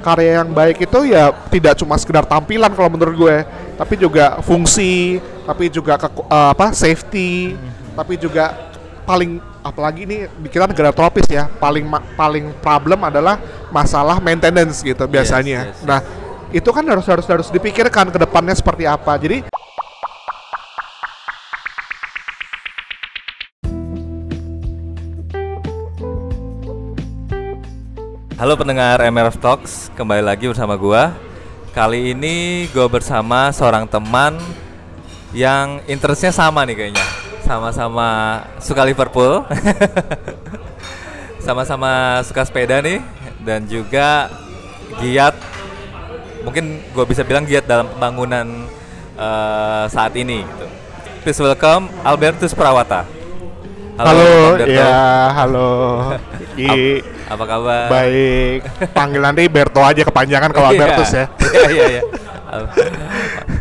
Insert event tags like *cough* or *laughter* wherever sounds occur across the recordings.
karya yang baik itu ya tidak cuma sekedar tampilan kalau menurut gue, tapi juga fungsi, tapi juga ke, uh, apa safety, tapi juga paling apalagi ini kita negara tropis ya, paling paling problem adalah masalah maintenance gitu biasanya. yes, yes. Nah, itu kan harus harus harus dipikirkan ke depannya seperti apa. Jadi Halo pendengar MRF Talks, kembali lagi bersama gua. Kali ini gue bersama seorang teman yang interestnya sama nih kayaknya. Sama-sama suka Liverpool. *laughs* Sama-sama suka sepeda nih dan juga giat mungkin gue bisa bilang giat dalam pembangunan eh, saat ini gitu. Please welcome Albertus Prawata. halo, Alberto. ya halo. *laughs* Apa kabar? baik. Panggil nanti Berto aja kepanjangan kalau Iya. Albertus ya. *laughs* Iya iya iya.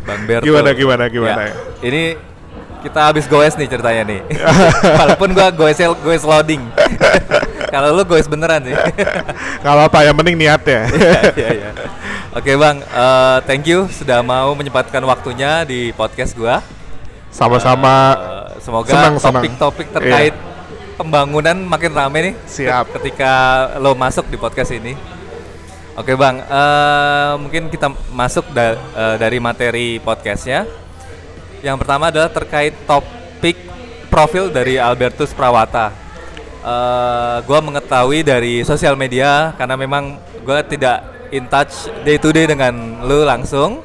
Bang Berto. Gimana, gimana, gimana? Ya, Ini kita habis goes nih ceritanya nih. *laughs* Walaupun gua goesnya goes loading. *laughs* Kalau lu goes beneran sih. Kalau apa yang penting niatnya. Iya iya iya. Oke Bang, eh, thank you sudah mau menyempatkan waktunya di podcast gua. Sama-sama. Eh, semoga topik-topik Iya. Pembangunan makin rame nih. Siap. Ketika lo masuk di podcast ini. Oke bang, eh, mungkin kita masuk da- eh, dari materi podcastnya. Yang pertama adalah terkait topik profil dari Albertus Prawata. Eh, gua mengetahui dari sosial media karena memang gua tidak in touch day to day dengan lu langsung.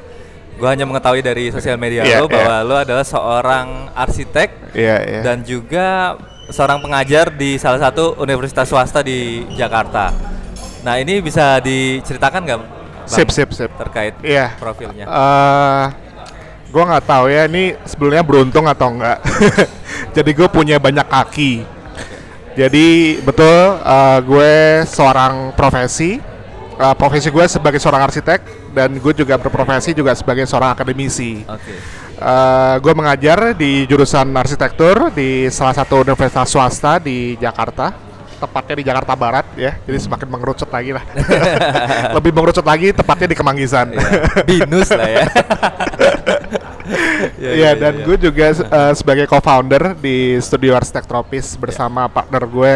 Gua hanya mengetahui dari sosial media Iya, lu bahwa lu adalah seorang arsitek Iya, iya. dan juga seorang pengajar di salah satu universitas swasta di Jakarta. Nah ini bisa diceritakan nggak? Sip, sip, sip. Terkait Iya. profilnya. Eh, gua nggak tahu ya ini sebelumnya beruntung atau enggak. *laughs* Jadi gue punya banyak kaki. Jadi betul eh, gue seorang profesi. Eh, profesi gue sebagai seorang arsitek dan gue juga berprofesi juga sebagai seorang akademisi. Oke. Gue mengajar di jurusan arsitektur di salah satu universitas swasta di Jakarta, tepatnya di Jakarta Barat ya. Jadi semakin mengerucut lagi lah. *laughs* Lebih mengerucut lagi tepatnya di Kemanggisan. Iya, Binus lah ya. *laughs* Iya dan gue juga eh, sebagai co-founder di studio arsitek tropis bersama partner gue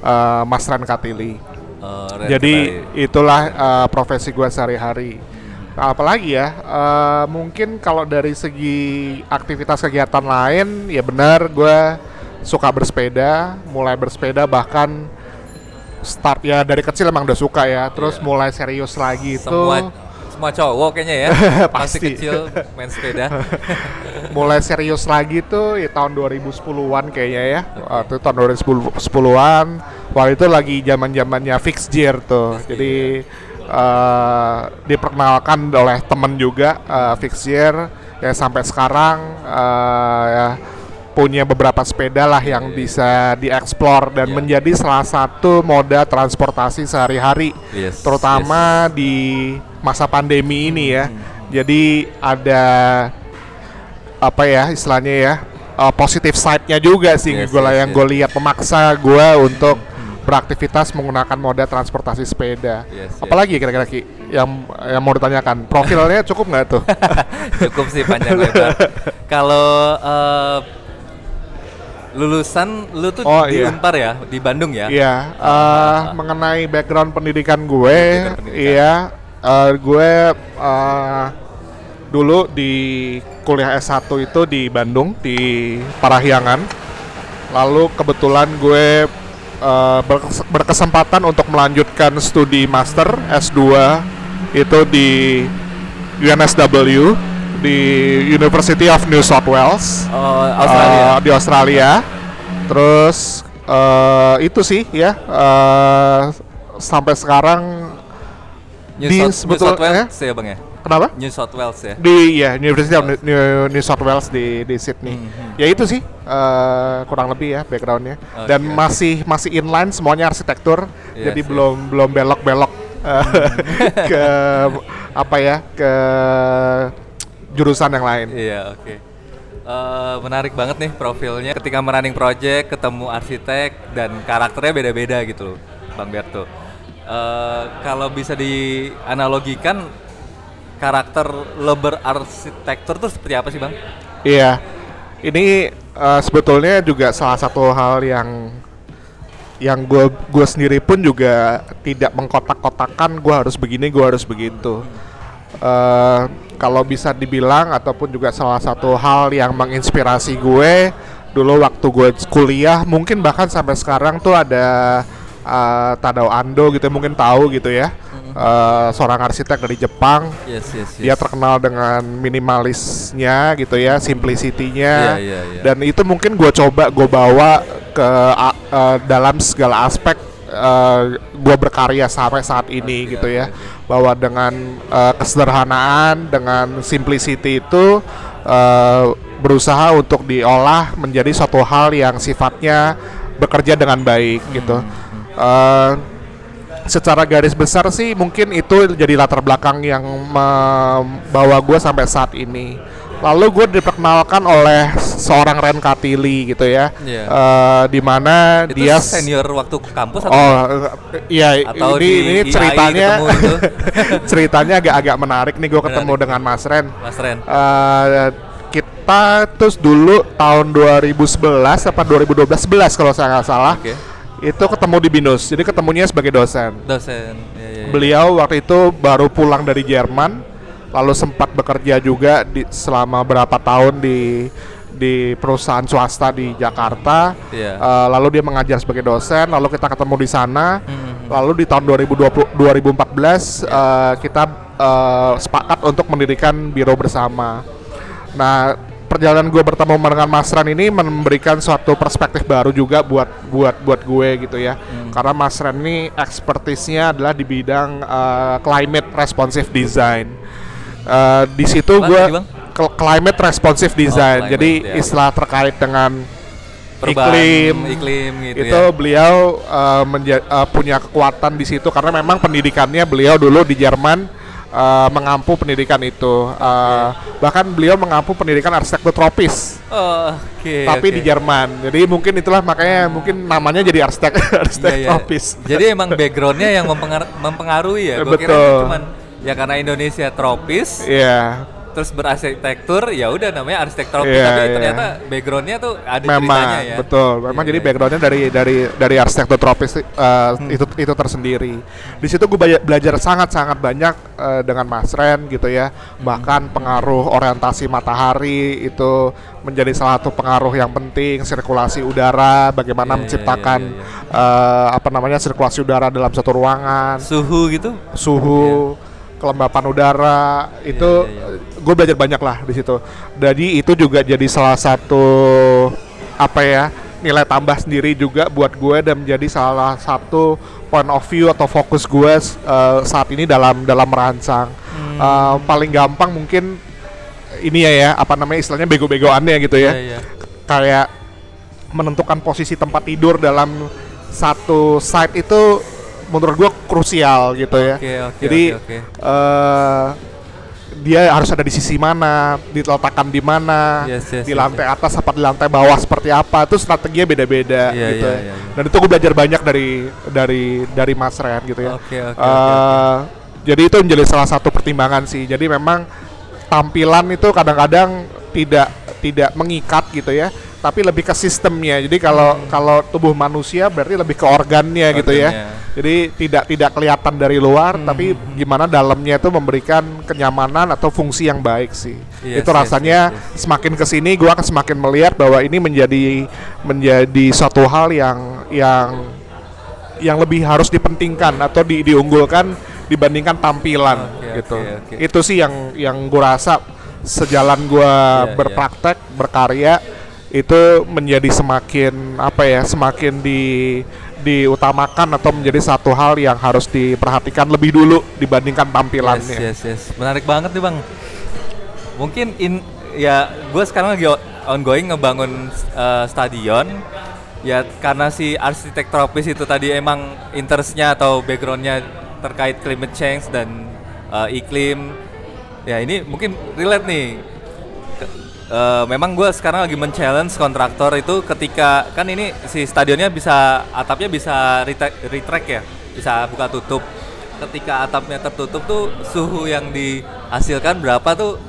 eh, Mas Ran Katili. Ren Jadi itulah eh, profesi gue sehari-hari. Nah, apalagi ya, eh, mungkin kalau dari segi aktivitas kegiatan lain, ya benar gue suka bersepeda, mulai bersepeda bahkan start ya dari kecil emang udah suka ya, terus Iya. mulai serius lagi semua tuh, semua cowok kayaknya ya. *laughs* Masih Pasti. kecil main sepeda. *laughs* mulai serius lagi tuh ya tahun 2010-an kayaknya ya, waktu itu tahun 2010-an, waktu itu lagi zaman zamannya fixed gear tuh, jadi eh, diperkenalkan oleh temen juga eh, fixed gear ya sampai sekarang eh, ya punya beberapa sepeda lah yang bisa dieksplor dan Iya. menjadi salah satu moda transportasi sehari-hari Yes, terutama di masa pandemi ini ya. Jadi ada apa ya istilahnya ya uh, positive side-nya juga sih Yes, gue lah yes, yang yes. gue lihat memaksa gue untuk beraktivitas menggunakan moda transportasi sepeda. Yes, yes. Apalagi kira-kira Ki yang yang mau ditanyakan profilnya *laughs* cukup nggak tuh? *laughs* Cukup sih panjang lebar. Kalau eh, lulusan lu tuh Oh, di iya. Unpar ya, di Bandung ya? Iya, eh, mengenai background pendidikan gue, pendidikan. iya, eh, gue eh, dulu di kuliah S1 itu di Bandung di Parahyangan. Lalu kebetulan gue eh, berkes- berkesempatan untuk melanjutkan studi master S2 itu di UNSW di University of New South Wales Oh, Australia. eh, di Australia. Terus eh, itu sih ya eh, sampai sekarang New, di South, New sebetul- South Wales ya bang ya? Kenapa? New South Wales ya? Di ya University of New, New South Wales di di Sydney. Mhm. Ya itu sih eh, kurang lebih ya backgroundnya. Oke, Dan masih masih inline semuanya arsitektur. Iya jadi sih. belum belum belok-belok eh, *laughs* ke apa ya ke jurusan yang lain. Iya, oke. Eh, menarik banget nih profilnya. Ketika merunning project, ketemu arsitek dan karakternya beda-beda gitu loh, Bang Berto. eh, kalau bisa dianalogikan karakter lo berarsitektur tuh seperti apa sih bang? Iya, ini uh, sebetulnya juga salah satu hal yang yang gue gue sendiri pun juga tidak mengkotak-kotakan gue harus begini gue harus begitu. Uh, kalau bisa dibilang ataupun juga salah satu hal yang menginspirasi gue dulu waktu gue kuliah mungkin bahkan sampai sekarang tuh ada uh, Tadao Ando gitu mungkin tahu gitu ya uh, seorang arsitek dari Jepang. Yes, yes, yes. Dia terkenal dengan minimalisnya gitu ya, simplicity-nya. Iya, iya, iya. Dan itu mungkin gue coba gue bawa ke uh, uh, dalam segala aspek uh, gue berkarya sampai saat ini Oke, gitu ya. oke. Bahwa dengan uh, kesederhanaan, dengan simplicity itu uh, berusaha untuk diolah menjadi suatu hal yang sifatnya bekerja dengan baik gitu. Uh, secara garis besar sih mungkin itu jadi latar belakang yang membawa gue sampai saat ini. Lalu gue diperkenalkan oleh seorang Ren Katili gitu ya, Iya. Eh, di mana dia senior waktu kampus atau? Oh iya Atau ini, di ini IAI ceritanya *laughs* ceritanya agak-agak menarik nih gue ketemu dengan Mas Ren. Mas Ren. Eh, kita terus dulu tahun 2011 apa 2012 11 kalau saya nggak salah Oke. Itu ketemu di Binus jadi ketemunya sebagai dosen Dosen. Ya, ya, ya. beliau waktu itu baru pulang dari Jerman lalu sempat bekerja juga di selama berapa tahun di di perusahaan swasta di Jakarta Iya. Eh, lalu dia mengajar sebagai dosen lalu kita ketemu di sana Mhm. lalu di tahun 2020 2014 eh, kita eh, sepakat untuk mendirikan biro bersama nah perjalanan gue bertemu dengan Mas Ran ini memberikan suatu perspektif baru juga buat buat buat gue gitu ya. Karena Mas Ran ini ekspertisnya adalah di bidang eh, climate responsive design. Eh, di situ gue climate responsive design. Climate, jadi ya. istilah terkait dengan Perubahan iklim, iklim gitu itu ya. beliau uh, menja- uh, punya kekuatan di situ karena memang pendidikannya beliau dulu di Jerman uh, mengampu pendidikan itu Uh, bahkan beliau mengampu pendidikan arsitektur tropis Oh, Oke. tapi oke. di Jerman jadi mungkin itulah makanya mungkin namanya jadi arsitek arsitek Iya, iya. tropis Jadi emang backgroundnya yang mempengar- mempengaruhi ya. Gua kira Betul. cuman ya karena Indonesia tropis, Iya terus berarsitektur, ya udah namanya arsitek tropis. Iya, tapi iya. ternyata backgroundnya tuh ada memang ceritanya ya. betul memang Iya, jadi iya. backgroundnya dari dari dari arsitektur tropis uh, itu itu tersendiri di situ gue belajar sangat sangat banyak uh, dengan Mas Ren gitu ya Hmm. bahkan pengaruh orientasi matahari itu menjadi salah satu pengaruh yang penting sirkulasi udara bagaimana iya, menciptakan iya, uh, apa namanya sirkulasi udara dalam satu ruangan Suhu gitu. suhu kelembapan udara itu iya, iya. Gue belajar banyak lah di situ. Jadi itu juga jadi salah satu apa ya nilai tambah sendiri juga buat gue dan menjadi salah satu point of view atau fokus gue eh, saat ini dalam dalam merancang. Hmm. Eh, paling gampang mungkin ini ya ya apa namanya istilahnya bego-begoannya gitu ya Iya, iya. kayak menentukan posisi tempat tidur dalam satu site itu menurut gua krusial gitu ya. Oke, oke, Jadi oke, oke. eh, dia harus ada di sisi mana, diletakkan di mana, Yes, yes, di yes, lantai atas apa di lantai bawah seperti apa, itu strateginya beda-beda Iya, gitu. iya, iya, iya. Dan itu gue belajar banyak dari dari dari Mas Ren gitu ya. Oke, oke, Eh, oke, Jadi itu menjadi salah satu pertimbangan sih. Jadi memang tampilan itu kadang-kadang tidak tidak mengikat gitu ya, tapi lebih ke sistemnya. Jadi kalau kalau tubuh manusia berarti lebih ke organnya, gitu ya. Organnya. Jadi tidak tidak kelihatan dari luar, Hmm. tapi gimana dalamnya itu memberikan kenyamanan atau fungsi yang baik sih. Yes, itu yes, rasanya yes, semakin ke sini gua akan semakin melihat bahwa ini menjadi menjadi suatu hal yang yang yang lebih harus dipentingkan atau di, diunggulkan dibandingkan tampilan Oke, gitu. oke, oke. Itu sih yang yang gua rasa sejalan gua Iya, berpraktek, berkarya itu menjadi semakin apa ya, semakin di diutamakan atau menjadi satu hal yang harus diperhatikan lebih dulu dibandingkan tampilannya. Yes, yes, yes. Menarik banget nih bang. Mungkin in ya gue sekarang lagi ongoing ngebangun uh, stadion. Ya karena si arsitek tropis itu tadi emang interestnya atau backgroundnya terkait climate change dan uh, iklim. Ya ini mungkin relate nih. Uh, memang gue sekarang lagi men-challenge kontraktor itu ketika kan ini si stadionnya bisa atapnya bisa retract, retract ya bisa buka tutup. Ketika atapnya tertutup tuh suhu yang dihasilkan berapa tuh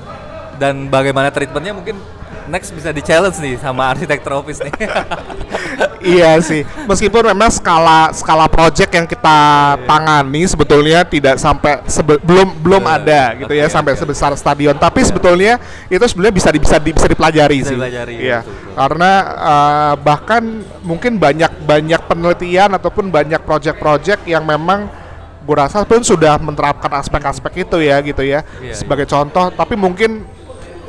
dan bagaimana treatmentnya mungkin next bisa di challenge nih sama arsitek tropis nih. *laughs* iya sih. Meskipun memang skala skala project yang kita tangani sebetulnya tidak sampai sebe belum belum Uh, ada gitu ya oke, sampai sebesar stadion. Tapi sebetulnya itu sebenarnya bisa di- bisa di- bisa dipelajari Bisa sih. dipelajari, Iya. betul, betul. Karena uh, bahkan mungkin banyak banyak penelitian ataupun banyak project-project yang memang gue rasa pun sudah menerapkan aspek-aspek itu ya gitu ya Iya, sebagai contoh. Tapi mungkin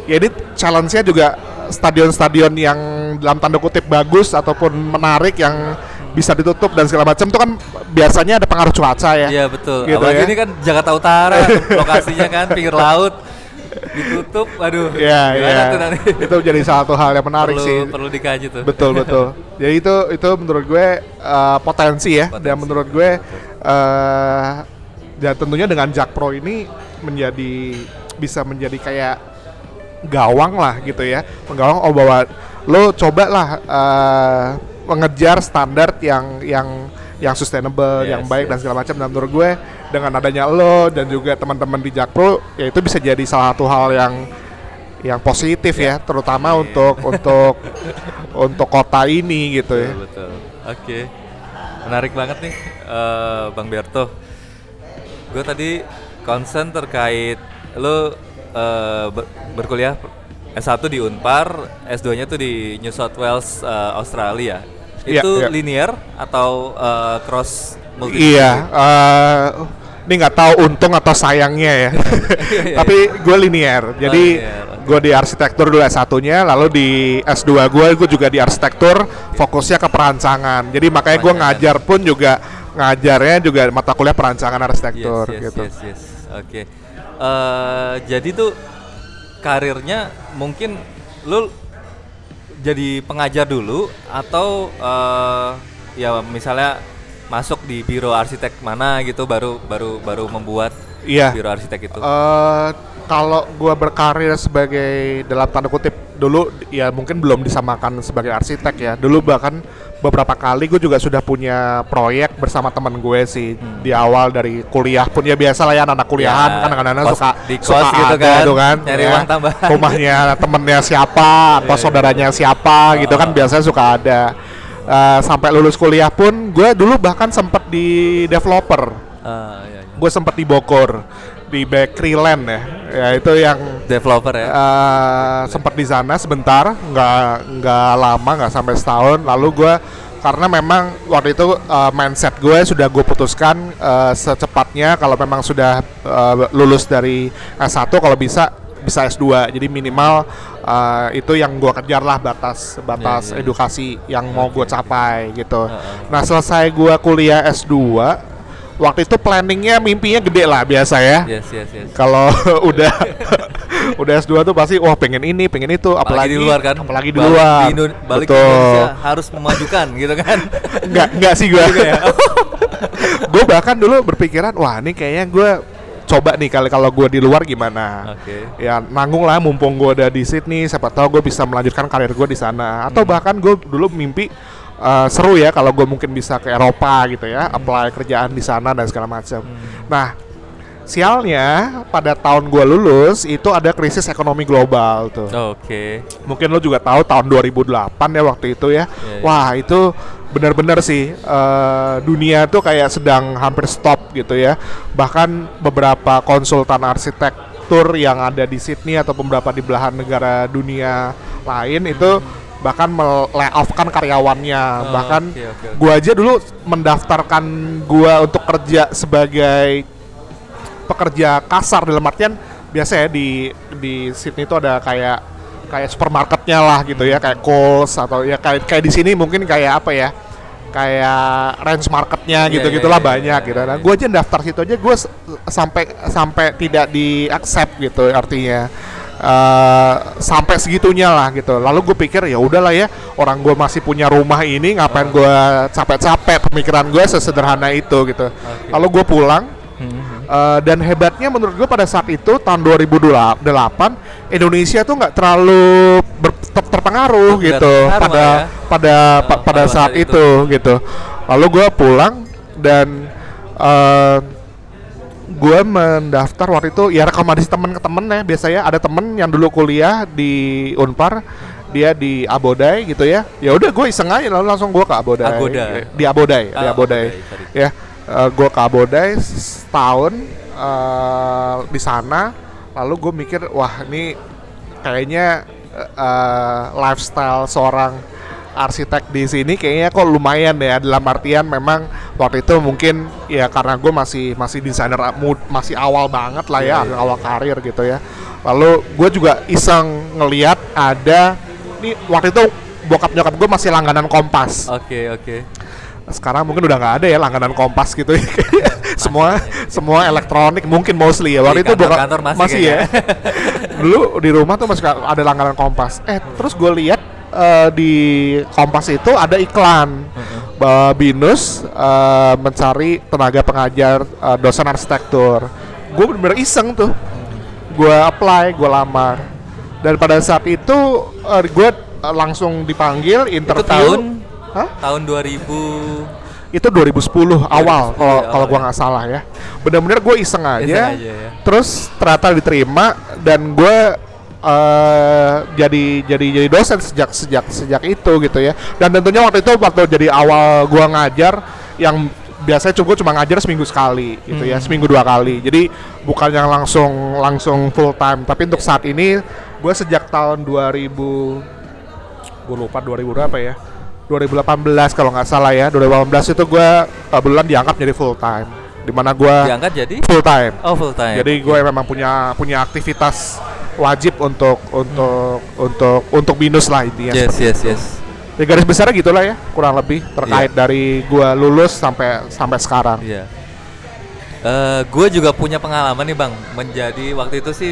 ya ini challenge-nya juga stadion-stadion yang dalam tanda kutip bagus ataupun menarik yang bisa ditutup dan segala macam itu kan biasanya ada pengaruh cuaca ya. Iya betul. Gitu Apalagi ya. ini kan Jakarta Utara, lokasinya kan pinggir laut, ditutup, aduh. Iya, iya. Itu jadi satu hal yang menarik perlu sih. perlu dikaji tuh. Betul betul. *laughs* Jadi itu itu menurut gue uh, potensi ya dan Potensi. menurut gue uh, dan tentunya dengan Jack Pro ini menjadi bisa menjadi kayak gawang lah gitu ya. Penggawang oh bahwa lo coba lah uh, mengejar standar yang yang yang sustainable, Yes, yang baik dan yes. segala macam dan menurut gue dengan adanya lo dan juga teman-teman di Jack Pro ya itu bisa jadi salah satu hal yang yang positif ya, terutama Iya. untuk untuk *laughs* untuk kota ini gitu ya. Betul, betul. Oke. Menarik banget nih eh, Bang Berto. Gue tadi concern terkait lo eh, ber- berkuliah S1 di Unpar, S2-nya tuh di New South Wales eh, Australia. Iya, Itu iya. linear atau eh, cross multi Iya, eh, ini nggak tahu untung atau sayangnya ya. *laughs* Tapi gue linear, jadi linear, oke. gue di arsitektur dulu S1-nya, lalu di S2 gue gue juga di arsitektur, fokusnya ke perancangan. Jadi makanya gue ngajar pun juga ngajarnya juga mata kuliah perancangan arsitektur yes, yes, gitu. Yes, yes. Oke. Eh, jadi tuh karirnya mungkin lu jadi pengajar dulu atau eh, ya misalnya masuk di biro arsitek mana gitu baru baru baru membuat Iya. biro arsitek itu. Eh, kalau gua berkarir sebagai dalam tanda kutip dulu ya mungkin belum disamakan sebagai arsitek ya. Dulu bahkan beberapa kali gue juga sudah punya proyek bersama teman gue sih di awal dari kuliah pun ya biasa lah ya anak-anak kuliahan Hmm. Ya, kan kos- suka di kos suka gitu ada kan, tuh kan nyari ya. uang tambahan. rumahnya temennya siapa *laughs* atau saudaranya siapa gitu kan biasanya suka ada Eh, sampai lulus kuliah pun gue dulu bahkan sempat di developer Ah, iya, iya. gue sempat di Bogor di Bakery Land ya. Ya itu yang Developer ya. eh sempat di sana sebentar nggak nggak lama nggak sampai setahun. Lalu gue karena memang waktu itu eh, mindset gue sudah gue putuskan eh, secepatnya kalau memang sudah eh, lulus dari S1 kalau bisa bisa S2 jadi minimal eh, itu yang gue kejar lah batas batas iya, iya. edukasi yang mau gue capai gitu. Nah selesai gue kuliah S2 waktu itu planningnya mimpinya gede lah biasa ya Yes, yes, yes. kalau *laughs* udah *laughs* udah S2 tuh pasti wah pengen ini, pengen itu, Apalagi apalagi di luar kan. Apalagi di Balik luar. Di Indo- balik ke Betul. Indonesia harus memajukan gitu kan. *laughs* Enggak, enggak sih gua. Ya? gue bahkan dulu berpikiran, wah ini kayaknya gue coba nih kali kalau gue di luar gimana. Oke. Ya nanggung lah mumpung gue udah di Sydney, siapa tahu gue bisa melanjutkan karir gue di sana. Atau bahkan gue dulu mimpi eh, seru ya kalau gue mungkin bisa ke Eropa gitu ya, apply kerjaan di sana dan segala macam. Nah, sialnya pada tahun gue lulus itu ada krisis ekonomi global tuh. Oke. Mungkin lo juga tahu tahun 2008 ya waktu itu ya. Iya, iya. Wah, itu benar-benar sih eh, dunia tuh kayak sedang hampir stop gitu ya. Bahkan beberapa konsultan arsitektur yang ada di Sydney atau beberapa di belahan negara dunia lain itu bahkan melayoff-kan karyawannya. Oh, bahkan oke, oke, oke. gua aja dulu mendaftarkan gua untuk kerja sebagai pekerja kasar dalam artian biasa ya di di Sydney itu ada kayak kayak supermarketnya lah gitu ya kayak Coles atau ya kayak kayak di sini mungkin kayak apa ya kayak range marketnya Iya, gitu iya, gitulah iya, banyak iya, gitu. Nah, iya. gue aja daftar situ aja gue sampai sampai tidak di accept gitu artinya. Eh, sampai segitunya lah gitu. Lalu gue pikir ya udahlah ya orang gue masih punya rumah ini ngapain gue capek-capek pemikiran gue sesederhana itu gitu. Lalu gue pulang. Eh, dan hebatnya menurut gue pada saat itu tahun 2008 Indonesia tuh nggak terlalu ber- ter- terpengaruh Nggak gitu terpengaruh pada ya. pada Oh, pa- pada saat saat itu. gitu. Lalu gue pulang dan eh gue mendaftar waktu itu ya rekomendasi temen ke temen ya biasanya ada temen yang dulu kuliah di Unpar dia di Abodai gitu ya. Ya udah gue iseng aja lalu langsung gue ke Abodai. Agoda. di Abodai di Ah, Abodai. Abodai, sorry. ya gue ke Abodai setahun eh, di sana. Lalu gue mikir wah ini kayaknya eh, lifestyle seorang arsitek di sini kayaknya kok lumayan ya. Dalam artian memang waktu itu mungkin ya karena gue masih masih desainer mood masih awal banget lah ya Iya, iya, awal karir gitu ya. Lalu gue juga iseng ngeliat ada ini waktu itu bokap nyokap gue masih langganan kompas. Oke, oke. sekarang mungkin udah nggak ada ya langganan kompas gitu ya. Semua semua elektronik mungkin mostly ya. Waktu Di itu bokap kantor-kantor masih ya. Dulu di rumah tuh masih ada langganan kompas. Eh terus gue lihat eh, di kompas itu ada iklan bahwa binus eh, mencari tenaga pengajar eh, dosen arsitektur gue bener-bener iseng tuh gue apply gue lamar dan pada saat itu eh, gue eh, langsung dipanggil interview tahun? Hah? Tahun 2000 itu 2010 awal 2010 kalau ya, kalau gua ya. nggak salah ya benar-benar gue iseng aja, Iseng aja ya. terus ternyata diterima dan gue eh jadi jadi jadi dosen sejak sejak sejak itu gitu ya. Dan tentunya waktu itu waktu jadi awal gua ngajar yang biasanya cukup cuma ngajar seminggu sekali gitu ya Hmm. seminggu dua kali. Jadi bukan yang langsung langsung full time. Tapi untuk saat ini gue sejak tahun 2000 gue lupa 2000 berapa ya 2018 kalau nggak salah ya 2018 itu gue kebetulan diangkat jadi full time di mana gue diangkat jadi full time oh full time. jadi gue memang punya punya aktivitas wajib untuk untuk untuk untuk binus lah intinya yes, yes, itu. yes. Ya garis besarnya gitulah ya kurang lebih terkait dari gue lulus sampai sampai sekarang. Iya. Eh, gue juga punya pengalaman nih bang, menjadi waktu itu sih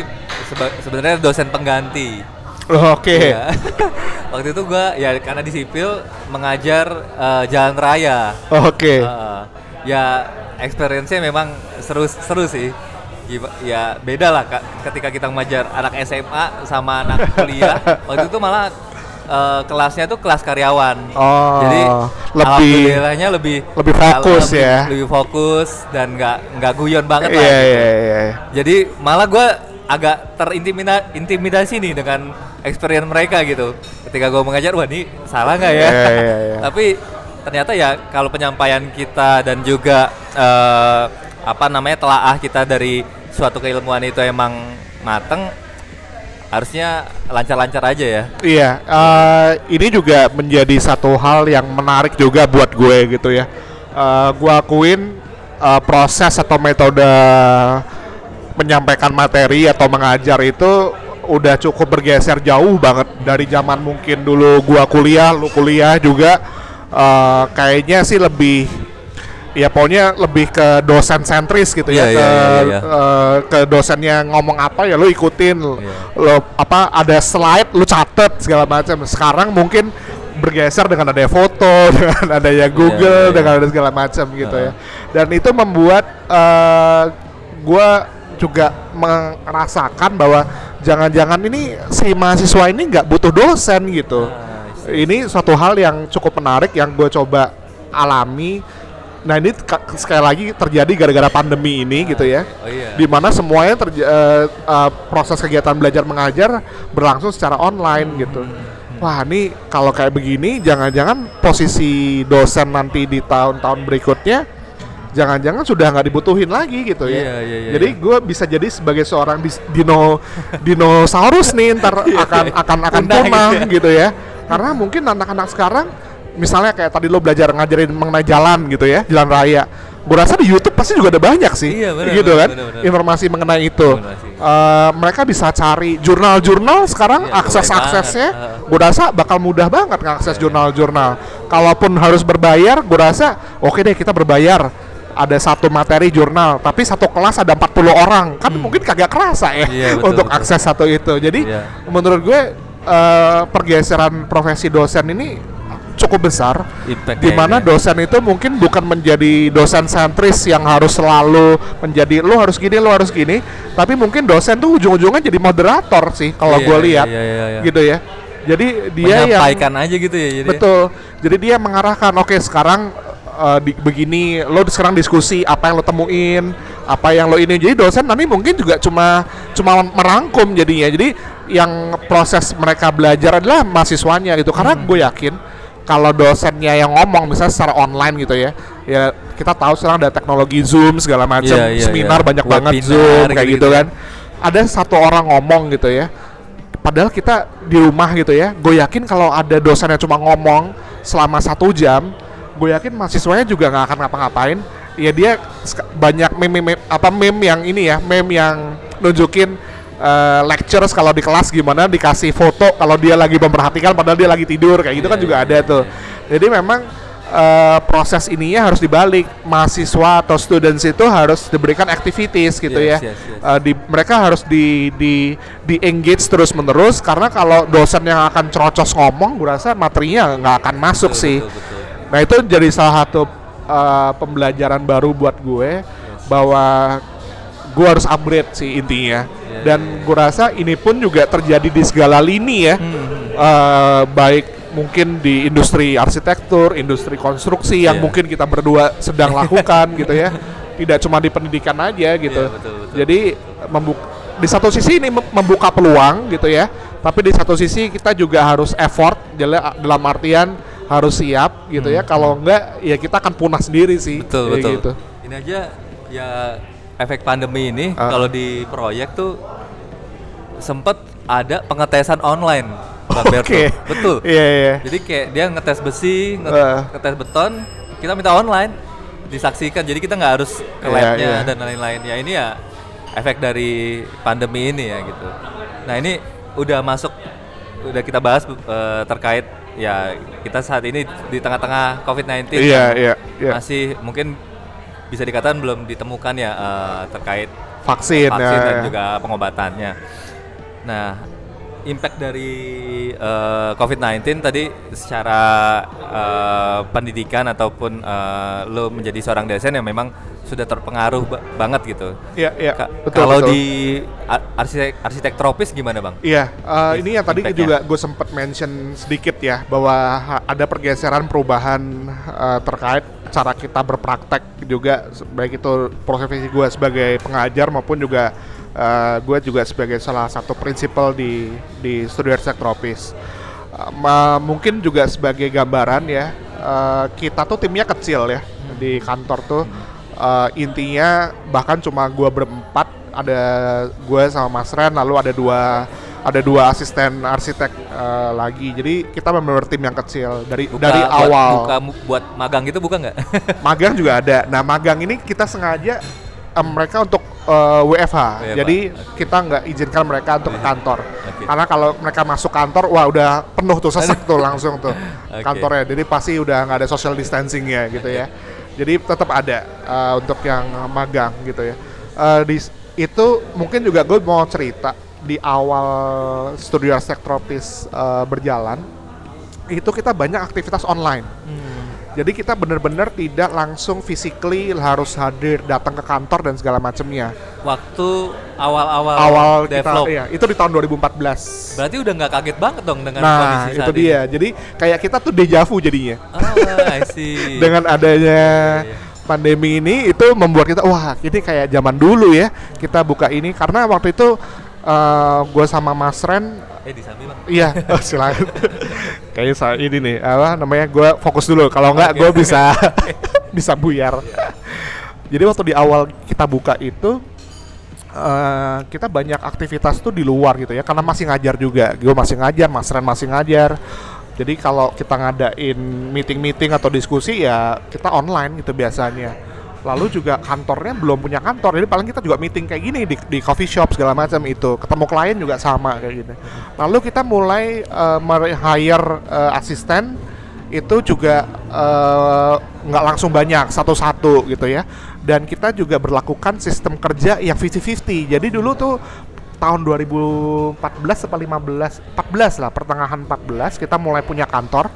sebenarnya dosen pengganti. Oh, Oke. Iya. *laughs* waktu itu gue ya karena di sipil mengajar eh, jalan raya. Oke. Eh, ya experience-nya memang seru seru sih. Ya beda lah Kak, ketika kita mengajar anak SMA sama anak *laughs* kuliah. waktu itu malah eh, kelasnya tuh kelas karyawan. Oh, Jadi lebih- alhamdulillahnya lebih lebih fokus lebih- ya. Lebih fokus dan nggak nggak guyon banget Iya lah. iya gitu. iya. Jadi malah gue agak terintimidasi intimidasi nih dengan experience mereka gitu. Ketika gue mengajar, wah ini salah nggak ya? Iya, iya, iya. *laughs* Tapi ternyata ya kalau penyampaian kita dan juga eh, apa namanya telaah kita dari suatu keilmuan itu emang mateng, harusnya lancar-lancar aja ya. Iya, eh, ini juga menjadi satu hal yang menarik juga buat gue gitu ya. Eh, gue akuin eh, proses atau metode menyampaikan materi atau mengajar itu udah cukup bergeser jauh banget dari zaman mungkin dulu gua kuliah, lu kuliah juga eh, kayaknya sih lebih ya pokoknya lebih ke dosen sentris gitu ya Iya, ke iya, iya, iya. eh, ke dosennya ngomong apa ya lu ikutin Iya. lo apa ada slide lu catet segala macam sekarang mungkin bergeser dengan ada foto *laughs* dengan adanya Google iya, iya. dengan ada segala macam gitu ya dan itu membuat eh gue juga merasakan bahwa jangan-jangan ini si mahasiswa ini nggak butuh dosen gitu Ah, see. Ini suatu hal yang cukup menarik yang gue coba alami nah ini ka- sekali lagi terjadi gara-gara pandemi ini gitu ya Oh iya. di mana semuanya terja- eh, eh, proses kegiatan belajar mengajar berlangsung secara online gitu. Wah, ini kalau kayak begini jangan-jangan posisi dosen nanti di tahun-tahun berikutnya jangan-jangan sudah nggak dibutuhin lagi gitu ya. Iya, iya, iya, jadi iya. gue bisa jadi sebagai seorang dis- dino dinosaurus nih ntar *laughs* akan akan akan Punah punah gitu ya. Karena mungkin anak-anak sekarang misalnya kayak tadi lo belajar ngajarin mengenai jalan gitu ya, jalan raya. Gue rasa di YouTube pasti juga ada banyak sih, Iya, benar, gitu benar, kan, benar, benar. informasi mengenai itu. Informasi. Eh, mereka bisa cari jurnal-jurnal sekarang Iya, akses aksesnya, gue rasa bakal mudah banget ngakses Iya. jurnal-jurnal. Kalaupun harus berbayar, gue rasa oke deh kita berbayar. Ada satu materi jurnal, tapi satu kelas ada 40 orang, kan mungkin kagak kerasa ya Hmm. Iya, *laughs* betul, untuk betul. akses satu itu. Jadi Iya. menurut gue eh, pergeseran profesi dosen ini cukup besar di mana ini. dosen itu mungkin bukan menjadi dosen sentris yang harus selalu menjadi lu harus gini lu harus gini tapi mungkin dosen tuh ujung-ujungnya jadi moderator sih kalau Iya, gue iya, lihat iya, iya, iya. gitu ya jadi dia yang menyampaikan aja gitu ya jadi. betul jadi dia mengarahkan oke sekarang eh, di, begini lo sekarang diskusi apa yang lo temuin apa yang lo ini jadi dosen nanti mungkin juga cuma cuma merangkum jadinya jadi yang proses mereka belajar adalah mahasiswanya gitu karena gue yakin kalau dosennya yang ngomong misalnya secara online gitu ya ya kita tahu sekarang ada teknologi zoom segala macam Iya, iya, seminar iya. banyak banget Webinar zoom kayak gitu ya. kan ada satu orang ngomong gitu ya padahal kita di rumah gitu ya gue yakin kalau ada dosen yang cuma ngomong selama satu jam gue yakin mahasiswanya juga nggak akan ngapa-ngapain ya dia banyak meme, meme apa meme yang ini ya meme yang nunjukin eh, lectures kalau di kelas gimana dikasih foto kalau dia lagi memperhatikan padahal dia lagi tidur kayak gitu kan Iya, juga iya, ada tuh. Jadi memang eh, proses ininya harus dibalik. Mahasiswa atau students itu harus diberikan activities gitu Yes, ya. yes, yes. Uh, di mereka harus di di di engage terus menerus karena kalau dosen yang akan cerocos ngomong gue rasa materinya nggak akan masuk Betul, sih. betul, betul. nah itu jadi salah satu uh, pembelajaran baru buat gue bahwa gue harus upgrade sih intinya Iya, dan gue rasa ini pun juga terjadi di segala lini ya Hmm, hmm. Uh, baik mungkin di industri arsitektur, industri konstruksi yang Iya. mungkin kita berdua sedang lakukan *laughs* gitu ya. Tidak cuma di pendidikan aja gitu. Iya, betul, betul. Jadi membuka di satu sisi ini mem- membuka peluang gitu ya. Tapi di satu sisi kita juga harus effort dalam artian harus siap gitu ya. Kalau enggak ya kita akan punah sendiri sih. Hmm. Betul, Kayak betul. Gitu. Ini aja ya efek pandemi ini Ah. kalau di proyek tuh sempet ada pengetesan online. Bang Oke. Berto. Betul. *laughs* Iya iya. Jadi kayak dia ngetes besi, Ah. ngetes beton, kita minta online disaksikan. Jadi kita nggak harus ke Iya, labnya iya. dan lain-lain. Ya ini ya efek dari pandemi ini ya gitu. Nah ini udah masuk, udah kita bahas eh, terkait ya kita saat ini di tengah-tengah COVID-19 Iya yang iya iya. masih mungkin bisa dikatakan belum ditemukan ya eh, terkait Vaksin, vaksin ya, dan ya. juga pengobatannya. Nah, impact dari eh, COVID-19 tadi secara eh, pendidikan ataupun eh, lo menjadi seorang dosen yang memang sudah terpengaruh ba- banget gitu. Iya iya. Ka- Betul, Kalau betul. di ar- arsitek arsitek tropis gimana bang? Iya, eh, ini yang tadi juga gue sempat mention sedikit ya bahwa ada pergeseran perubahan eh, terkait cara kita berpraktek juga baik itu profesi gue sebagai pengajar maupun juga gue juga sebagai salah satu prinsipal di di studi arsitek tropis. Eh, ma- mungkin juga sebagai gambaran ya eh, kita tuh timnya kecil ya di kantor tuh Eh, intinya bahkan cuma gua berempat ada gue sama Mas Ren lalu ada dua ada dua asisten arsitek eh, lagi jadi kita benar tim yang kecil dari Buka dari buat- awal buka mu- buat magang gitu bukan nggak? magang juga ada nah magang ini kita sengaja em, mereka untuk eh, WFH WFH, jadi kita nggak izinkan mereka untuk ke kantor. Oke. karena kalau mereka masuk kantor wah udah penuh tuh sesek tuh langsung tuh *laughs* Oke. kantornya. Jadi pasti udah nggak ada social distancingnya gitu ya. Jadi tetap ada eh, untuk yang magang gitu ya. Eh, di itu mungkin juga gue mau cerita di awal studio arsitek tropis eh, berjalan itu kita banyak aktivitas online jadi kita benar-benar tidak langsung physically harus hadir datang ke kantor dan segala macamnya. Waktu awal-awal Awal develop. kita, iya, itu di tahun 2014. Berarti udah nggak kaget banget dong dengan Nah, kondisi itu saat dia. Jadi kayak kita tuh dejavu jadinya. Ini. Oh, I see. *laughs* Dengan adanya Iya. pandemi ini itu membuat kita wah, ini kayak zaman dulu ya. Kita buka ini karena waktu itu gue sama Mas Ren eh di samping bang. Iya, oh, silakan. *laughs* Kayaknya saya ini nih, apa namanya? Gue fokus dulu. Kalau nggak, Oke. gue bisa *laughs* bisa buyar. Jadi waktu di awal kita buka itu, eh, kita banyak aktivitas tuh di luar gitu ya, karena masih ngajar juga. Gue masih ngajar, Mas Ren masih ngajar. Jadi kalau kita ngadain meeting-meeting atau diskusi ya kita online gitu biasanya. Lalu juga kantornya belum punya kantor, jadi paling kita juga meeting kayak gini di, di coffee shop segala macam itu. Ketemu klien juga sama kayak gitu. Lalu kita mulai uh, hire asisten itu juga eh, nggak langsung banyak satu-satu gitu ya. Dan kita juga berlakukan sistem kerja yang 50-50. Jadi dulu tuh tahun 2014 atau 15 14 lah pertengahan 14 kita mulai punya kantor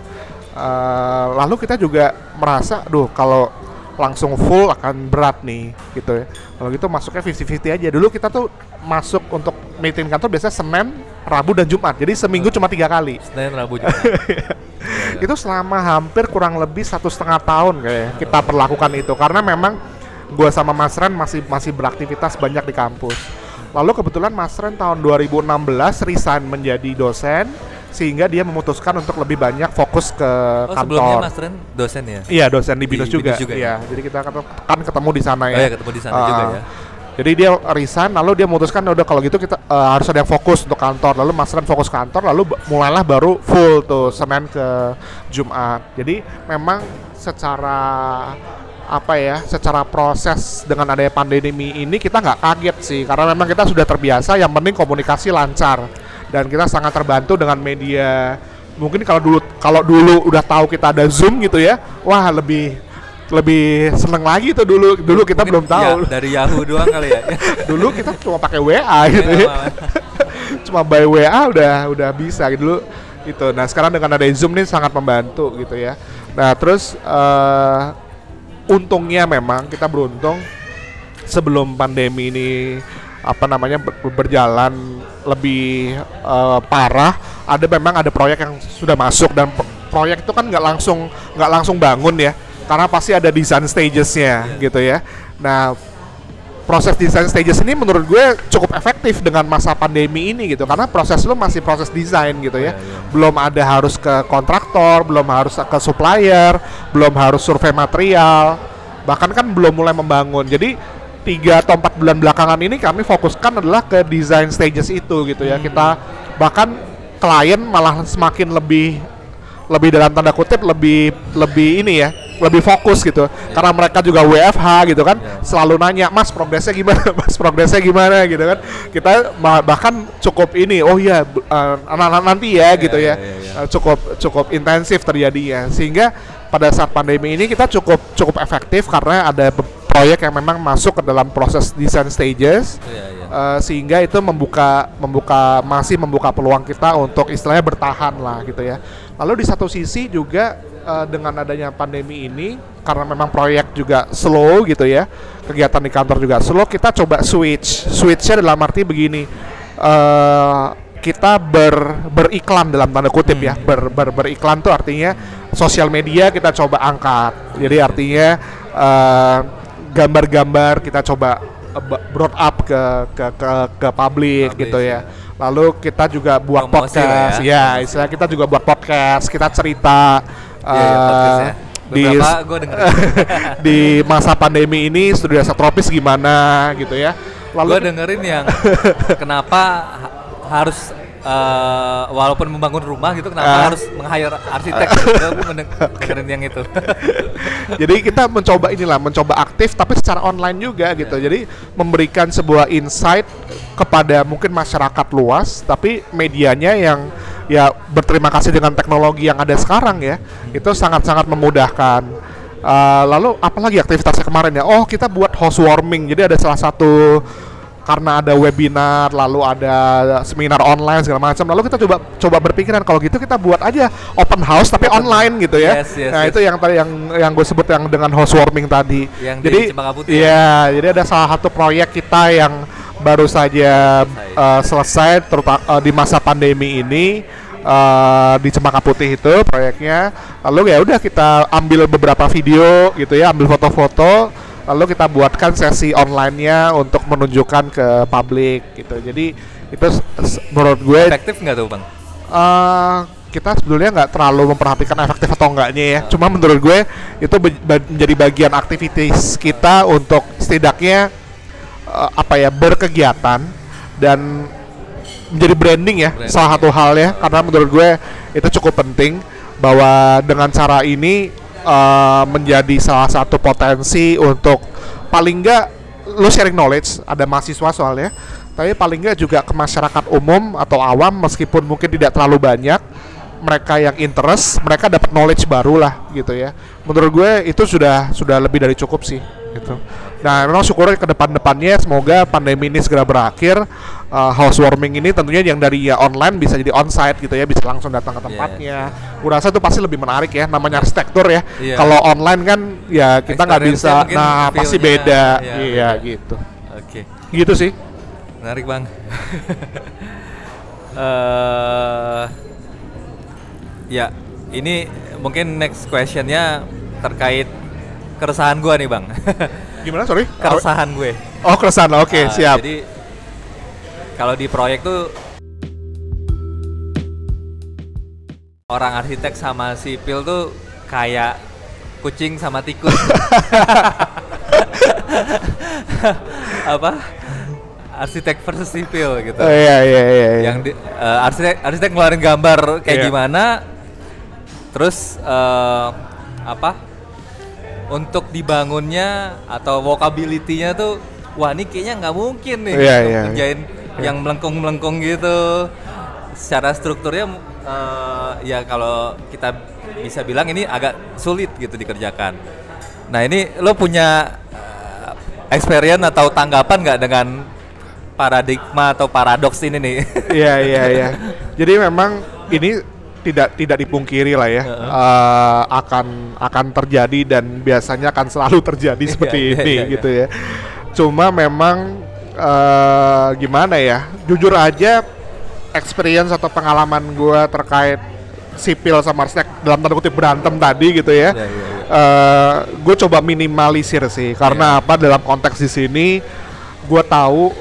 Eh, lalu kita juga merasa duh kalau langsung full akan berat nih gitu ya. Kalau gitu masuknya 50-50 aja. Dulu kita tuh masuk untuk meeting kantor biasanya Senin Rabu dan Jumat. Jadi seminggu cuma tiga kali. Senin Rabu iya. *laughs* itu selama hampir kurang lebih satu setengah tahun kayak kita perlakukan itu. Karena memang gua sama Mas Ren masih masih beraktivitas banyak di kampus. Lalu kebetulan Mas Ren tahun 2016 resign menjadi dosen sehingga dia memutuskan untuk lebih banyak fokus ke Oh, sebelumnya kantor. Mas Ren dosen ya? Iya dosen di Di Binus Binus juga. juga Iya, jadi kita kan, ketemu di sana Oh ya. ya ketemu di sana Ah, juga ah. ya. Jadi dia resign, lalu dia memutuskan udah kalau gitu kita eh, harus ada yang fokus untuk kantor. Lalu Mas Ren fokus kantor, lalu mulailah baru full tuh Senin ke Jumat. Jadi memang secara apa ya, secara proses dengan adanya pandemi ini kita nggak kaget sih, karena memang kita sudah terbiasa. Yang penting komunikasi lancar dan kita sangat terbantu dengan media. Mungkin kalau dulu kalau dulu udah tahu kita ada Zoom gitu ya, wah lebih lebih seneng lagi tuh dulu. Dulu kita belum Mungkin tahu. ya, dari Yahoo doang kali ya. *laughs* dulu kita cuma pakai WA gitu ya. *laughs* cuma by WA udah udah bisa gitu dulu. Itu nah sekarang dengan ada Zoom ini sangat membantu gitu ya. Nah terus eh untungnya memang kita beruntung sebelum pandemi ini apa namanya ber- berjalan lebih eh, parah ada memang ada proyek yang sudah masuk dan pro- proyek itu kan nggak langsung nggak langsung bangun ya karena pasti ada design stagesnya gitu ya. Nah proses desain stages ini menurut gue cukup efektif dengan masa pandemi ini gitu karena proses lu masih proses desain gitu ya. Iya, iya. belum ada harus ke kontraktor belum harus ke supplier belum harus survei material bahkan kan belum mulai membangun. Jadi tiga atau empat bulan belakangan ini kami fokuskan adalah ke design stages itu gitu ya. Kita bahkan klien malah semakin lebih lebih dalam tanda kutip lebih lebih ini ya lebih fokus gitu. Karena mereka juga WFH gitu kan Iya. selalu nanya mas progresnya gimana? *laughs* Mas progresnya gimana? gitu kan. Kita bahkan cukup ini oh iya eh, anak-anak nanti ya gitu iya, ya. iya, iya. Eh, cukup cukup intensif terjadinya. Sehingga pada saat pandemi ini kita cukup cukup efektif karena ada proyek yang memang masuk ke dalam proses design stages Iya, iya. Eh, sehingga itu membuka membuka masih membuka peluang kita untuk istilahnya bertahan lah gitu ya. Lalu di satu sisi juga eh, dengan adanya pandemi ini karena memang proyek juga slow gitu ya, kegiatan di kantor juga slow, kita coba switch. Switchnya dalam arti begini, eh kita ber beriklan dalam tanda kutip ya, ber, ber beriklan tuh artinya sosial media kita coba angkat. Jadi artinya eh, gambar-gambar kita coba uh, ba- brought up ke ke ke, ke publik gitu ya. ya. Lalu kita juga buat Promosi lah podcast, ya, ya, istilah kita juga buat podcast, kita cerita Iya, iya, podcast ya. eh, di *laughs* di masa pandemi ini studio Desa Tropis gimana gitu ya. gue Lalu dengerin yang *laughs* kenapa ha- harus eh, walaupun membangun rumah gitu kenapa Ah. harus meng-hire arsitek gitu. gue *laughs* dengerin yang itu. *laughs* Jadi kita mencoba inilah mencoba aktif tapi secara online juga gitu. Jadi memberikan sebuah insight kepada mungkin masyarakat luas tapi medianya yang ya berterima kasih dengan teknologi yang ada sekarang ya itu sangat-sangat memudahkan. Uh, lalu apalagi aktivitasnya kemarin ya? Oh kita buat housewarming jadi ada salah satu karena ada webinar lalu ada seminar online segala macam. Lalu kita coba coba berpikiran kalau gitu kita buat aja open house tapi online gitu ya. Yes, yes, nah yes. itu yang tadi yang yang gue sebut yang dengan housewarming tadi. Yang di jadi Putih iya jadi ada salah satu proyek kita yang baru saja Selesai. uh, selesai terutama uh, di masa pandemi ini uh, di Cempaka Putih itu proyeknya. Lalu ya udah kita ambil beberapa video gitu ya ambil foto-foto lalu kita buatkan sesi online-nya untuk menunjukkan ke publik gitu. Jadi itu menurut gue efektif nggak tuh bang? Eh kita sebetulnya nggak terlalu memperhatikan efektif atau enggaknya ya. Cuma menurut gue itu menjadi bagian aktivitas kita untuk setidaknya eh, apa ya berkegiatan dan menjadi branding ya Branding, salah satu hal ya. Karena menurut gue itu cukup penting bahwa dengan cara ini eh, menjadi salah satu potensi untuk paling nggak lu sharing knowledge ada mahasiswa soalnya tapi paling nggak juga ke masyarakat umum atau awam meskipun mungkin tidak terlalu banyak mereka yang interest mereka dapat knowledge baru lah gitu ya. Menurut gue itu sudah sudah lebih dari cukup sih gitu. Nah memang syukur ke depan-depannya semoga pandemi ini segera berakhir. Uh, housewarming ini tentunya yang dari ya online bisa jadi onsite gitu ya bisa langsung datang ke tempatnya. gue rasa itu pasti lebih menarik ya namanya arsitektur ya. Iya. kalau online kan ya kita nggak bisa nah pasti beda. Iya, iya beda. gitu. Oke. Gitu sih. Menarik bang. *laughs* Eh ya ini mungkin next questionnya terkait keresahan gua nih bang. Gimana sorry? keresahan gue. Oh keresahan, oke Nah, siap. Jadi kalau di proyek tuh orang arsitek sama sipil tuh kayak kucing sama tikus. *laughs* Apa? Arsitek versus sipil gitu. Oh, iya iya iya. iya. Yang di, eh, arsitek arsitek ngeluarin gambar kayak Iya. gimana, terus eh, apa? Untuk dibangunnya atau walkability-nya tuh, wah ini kayaknya nggak mungkin nih Iya, untuk iya, kerjain yang melengkung-melengkung gitu. Secara strukturnya eh, ya kalau kita bisa bilang ini agak sulit gitu dikerjakan. Nah ini lo punya eh, experience atau tanggapan nggak dengan paradigma atau paradoks ini nih? Iya iya iya. *laughs* Jadi memang ini tidak tidak dipungkiri lah ya Heeh. eh, akan akan terjadi dan biasanya akan selalu terjadi seperti Iya, iya, ini iya, iya. gitu ya. Cuma memang eh, gimana ya? Jujur aja experience atau pengalaman gua terkait sipil sama arsitek dalam tanda kutip berantem tadi gitu ya. Iya, iya, iya. gue coba minimalisir sih karena apa dalam konteks di sini gue tahu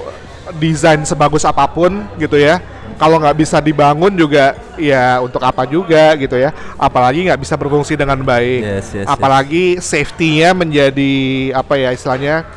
desain sebagus apa pun gitu ya kalau nggak bisa dibangun juga ya untuk apa juga gitu ya. Apalagi nggak bisa berfungsi dengan baik. Yes, yes, yes. apalagi safety-nya menjadi apa ya istilahnya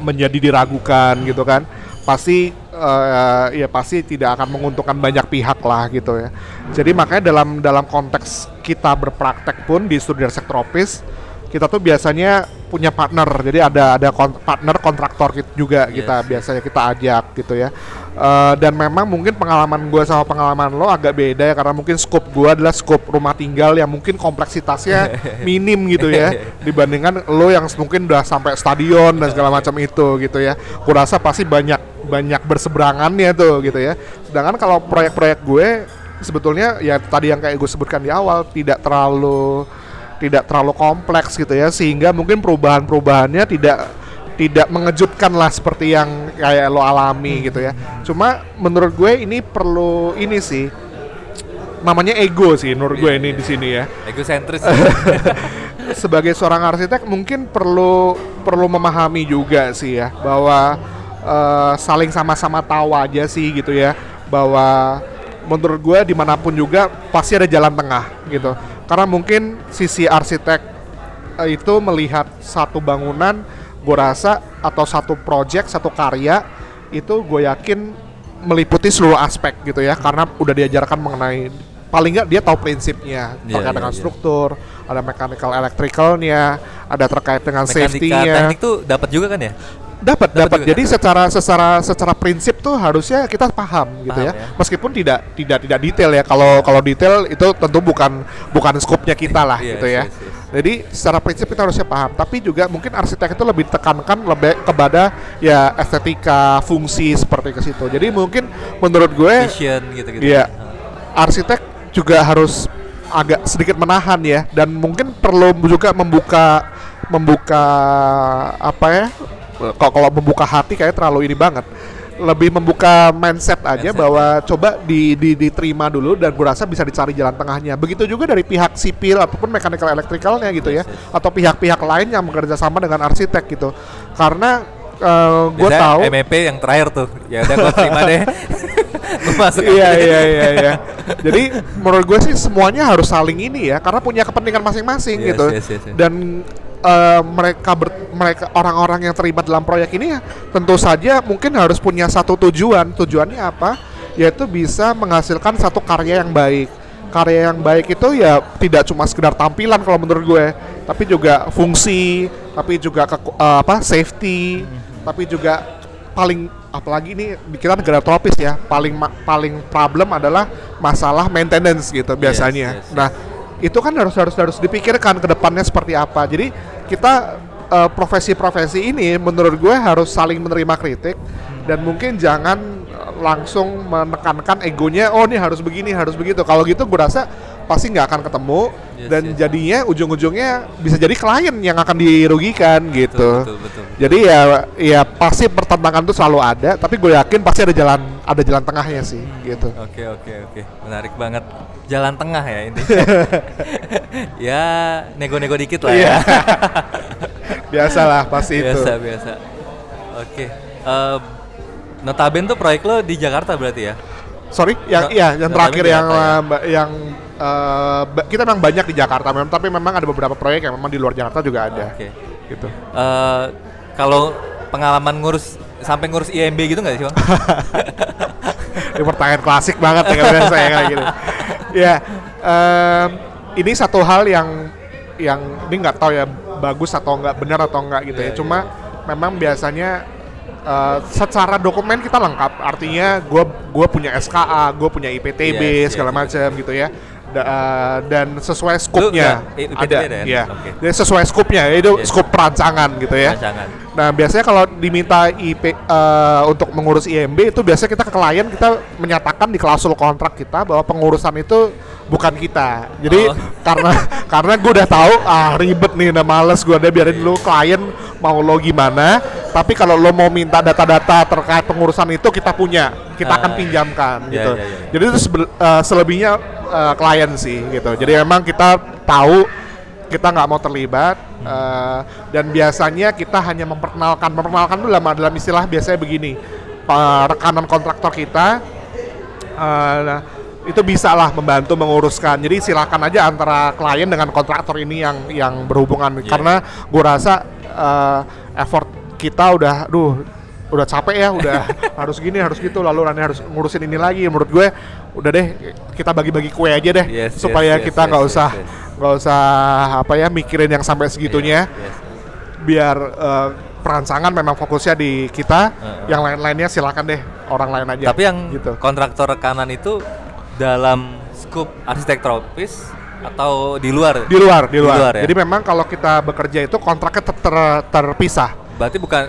menjadi diragukan gitu kan. Pasti eh, ya pasti tidak akan menguntungkan banyak pihak lah gitu ya. Jadi makanya dalam dalam konteks kita berpraktek pun di studi arsitek tropis kita tuh biasanya punya partner. Jadi ada ada kon- partner kontraktor kit- juga Yes, kita yes. biasanya kita ajak gitu ya Eh, dan memang mungkin pengalaman gue sama pengalaman lo agak beda ya karena mungkin scope gue adalah scope rumah tinggal yang mungkin kompleksitasnya *laughs* minim gitu ya dibandingkan lo yang mungkin udah sampai stadion dan segala macam itu gitu ya. Kurasa pasti banyak banyak berseberangannya tuh gitu ya. Sedangkan kalau proyek-proyek gue sebetulnya ya tadi yang kayak gue sebutkan di awal tidak terlalu tidak terlalu kompleks gitu ya sehingga mungkin perubahan-perubahannya tidak tidak mengejutkan lah seperti yang kayak lo alami gitu ya. Cuma menurut gue ini perlu ini sih namanya ego sih menurut gue ini di sini ya. Egosentris. *laughs* sebagai seorang arsitek mungkin perlu perlu memahami juga sih ya bahwa eh, saling sama-sama tahu aja sih gitu ya bahwa menurut gue di mana pun juga pasti ada jalan tengah gitu. Karena mungkin sisi arsitek eh, itu melihat satu bangunan gue rasa atau satu project satu karya itu gue yakin meliputi seluruh aspek gitu ya karena udah diajarkan mengenai paling nggak dia tahu prinsipnya Iya, terkait iya, dengan iya. struktur ada mechanical electricalnya ada terkait dengan safety-nya teknik tuh dapat juga kan ya? dapat Dapat jadi secara secara secara prinsip tuh harusnya kita paham gitu Paham ya. ya. meskipun tidak tidak tidak detail ya kalau kalau detail itu tentu bukan bukan skopnya kita lah Yes, gitu ya yes, yes. Jadi secara prinsip kita harusnya paham tapi juga mungkin arsitek itu lebih ditekankan lebih kepada ya estetika fungsi seperti ke situ jadi mungkin menurut gue Vision gitu-gitu. Iya. arsitek juga harus agak sedikit menahan ya dan mungkin perlu juga membuka membuka apa ya kalau membuka hati kayak terlalu ini banget lebih membuka mindset aja Mindset, bahwa coba di, di- diterima dulu dan gue rasa bisa dicari jalan tengahnya begitu juga dari pihak sipil ataupun mechanical electricalnya gitu ya Yes, atau pihak-pihak lain yang bekerja sama dengan arsitek gitu karena gue Biasanya tahu MEP yang terakhir tuh. Ya udah gua terima deh. *laughs* Masuk. iya iya iya iya. Jadi menurut gue sih semuanya harus saling ini ya karena punya kepentingan masing-masing Yes, gitu. yes, yes, yes. Dan eh, mereka ber- mereka orang-orang yang terlibat dalam proyek ini ya tentu saja mungkin harus punya satu tujuan. Tujuannya apa? Yaitu bisa menghasilkan satu karya yang baik. Karya yang baik itu ya tidak cuma sekedar tampilan kalau menurut gue, tapi juga fungsi, tapi juga keku- eh, apa safety, tapi juga paling apalagi ini kita negara tropis ya paling ma- paling problem adalah masalah maintenance gitu biasanya. yes, yes. Nah itu kan harus harus harus dipikirkan ke depannya seperti apa. Jadi kita eh, profesi-profesi ini menurut gue harus saling menerima kritik dan mungkin jangan langsung menekankan egonya. Oh ini harus begini harus begitu. Kalau gitu gue rasa pasti nggak akan ketemu Yes, dan yes. jadinya ujung-ujungnya bisa jadi klien yang akan dirugikan gitu. betul, betul, betul. Jadi ya ya pasti pertentangan itu selalu ada, tapi gue yakin pasti ada jalan ada jalan tengahnya sih gitu. Oke oke oke, menarik banget. Jalan tengah ya ini. *laughs* *laughs* ya nego-nego dikit lah Iya. ya. *laughs* Biasalah pasti itu. biasa biasa. Oke. Eh, notaben tuh proyek lo di Jakarta berarti ya? Sorry, yang No- iya yang terakhir yang Jakarta ya? uh, ba- yang uh, ba- kita memang banyak di Jakarta, memang tapi memang ada beberapa proyek yang memang di luar Jakarta juga ada. Oke. Gitu. Eh, kalau pengalaman ngurus sampai ngurus IMB gitu nggak sih bang? *laughs* Ini pertanyaan klasik banget ya kalau saya kayak gitu. Ya, em, ini satu hal yang yang ini nggak tahu ya bagus atau nggak benar atau nggak gitu Iya, ya. Cuma memang biasanya eh, secara dokumen kita lengkap. Artinya gue gua punya SKA, gue punya IPTB Yes, segala yes, macam gitu ya. Da- eh, dan sesuai skupnya IPTB ada, ada ya? ya. Oke. Jadi sesuai skupnya itu Yes. skup perancangan gitu ya. Rancangan. Nah, biasanya kalau diminta IP eh, untuk mengurus IMB itu biasanya kita ke klien kita menyatakan di klausul kontrak kita bahwa pengurusan itu bukan kita. Jadi Oh. karena *laughs* karena gue udah tahu ah ribet nih, udah males gue udah biarin dulu klien mau lo gimana. Tapi kalau lo mau minta data-data terkait pengurusan itu kita punya, kita akan Ah, pinjamkan iya, gitu. iya, iya, iya. Jadi itu eh, selebihnya eh, klien sih gitu. Jadi memang kita tahu kita nggak mau terlibat eh, dan biasanya kita hanya memperkenalkan memperkenalkan itu dalam dalam istilah biasanya begini pa- rekanan kontraktor kita eh, nah, itu bisa lah membantu menguruskan jadi silakan aja antara klien dengan kontraktor ini yang yang berhubungan Iya. karena gue rasa eh, effort kita udah duh udah capek ya udah *laughs* harus gini harus gitu lalu nanti harus ngurusin ini lagi menurut gue udah deh kita bagi-bagi kue aja deh Yes, supaya yes, yes, kita nggak yes, usah yes, yes. nggak usah apa ya mikirin yang sampai segitunya Yes, yes. biar eh, perancangan memang fokusnya di kita Heeh. yang lain-lainnya silakan deh orang lain aja Tapi yang gitu kontraktor rekanan itu dalam skup arsitek tropis atau di luar? di luar di Di luar, luar ya? jadi memang kalau kita bekerja itu kontraknya ter- ter- terpisah Berarti bukan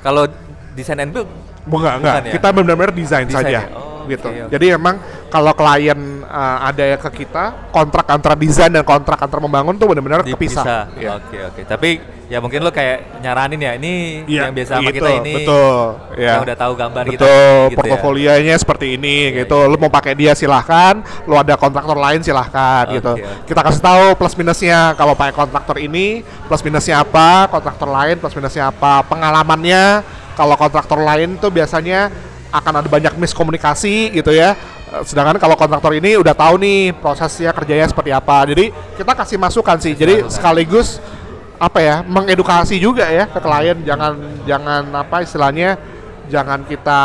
kalau desain and build Enggak, enggak. Bukan ya? Kita benar-benar desain saja. ya? Oh, gitu. oke, oke. Jadi memang kalau klien uh, ada ke kita, kontrak antara desain dan kontrak antara membangun tuh benar-benar kepisah. Iya. Oke oke. Tapi ya mungkin lo kayak nyaranin ya ini Iya, yang biasa sama gitu, kita ini. Betul. Ya. Yang udah tahu gambar kita. Betul, gitu ya. portofolionya seperti ini Iya, gitu. Lu mau pakai dia silahkan, lu ada kontraktor lain silahkan Oke, gitu. oke. Kita kasih tahu plus minusnya kalau pakai kontraktor ini, plus minusnya apa, kontraktor lain plus minusnya apa, pengalamannya kalau kontraktor lain tuh biasanya akan ada banyak miskomunikasi gitu ya. Sedangkan kalau kontraktor ini udah tahu nih prosesnya kerjanya seperti apa. Jadi kita kasih masukan sih. Jadi sekaligus apa ya mengedukasi juga ya ke klien jangan jangan apa istilahnya jangan kita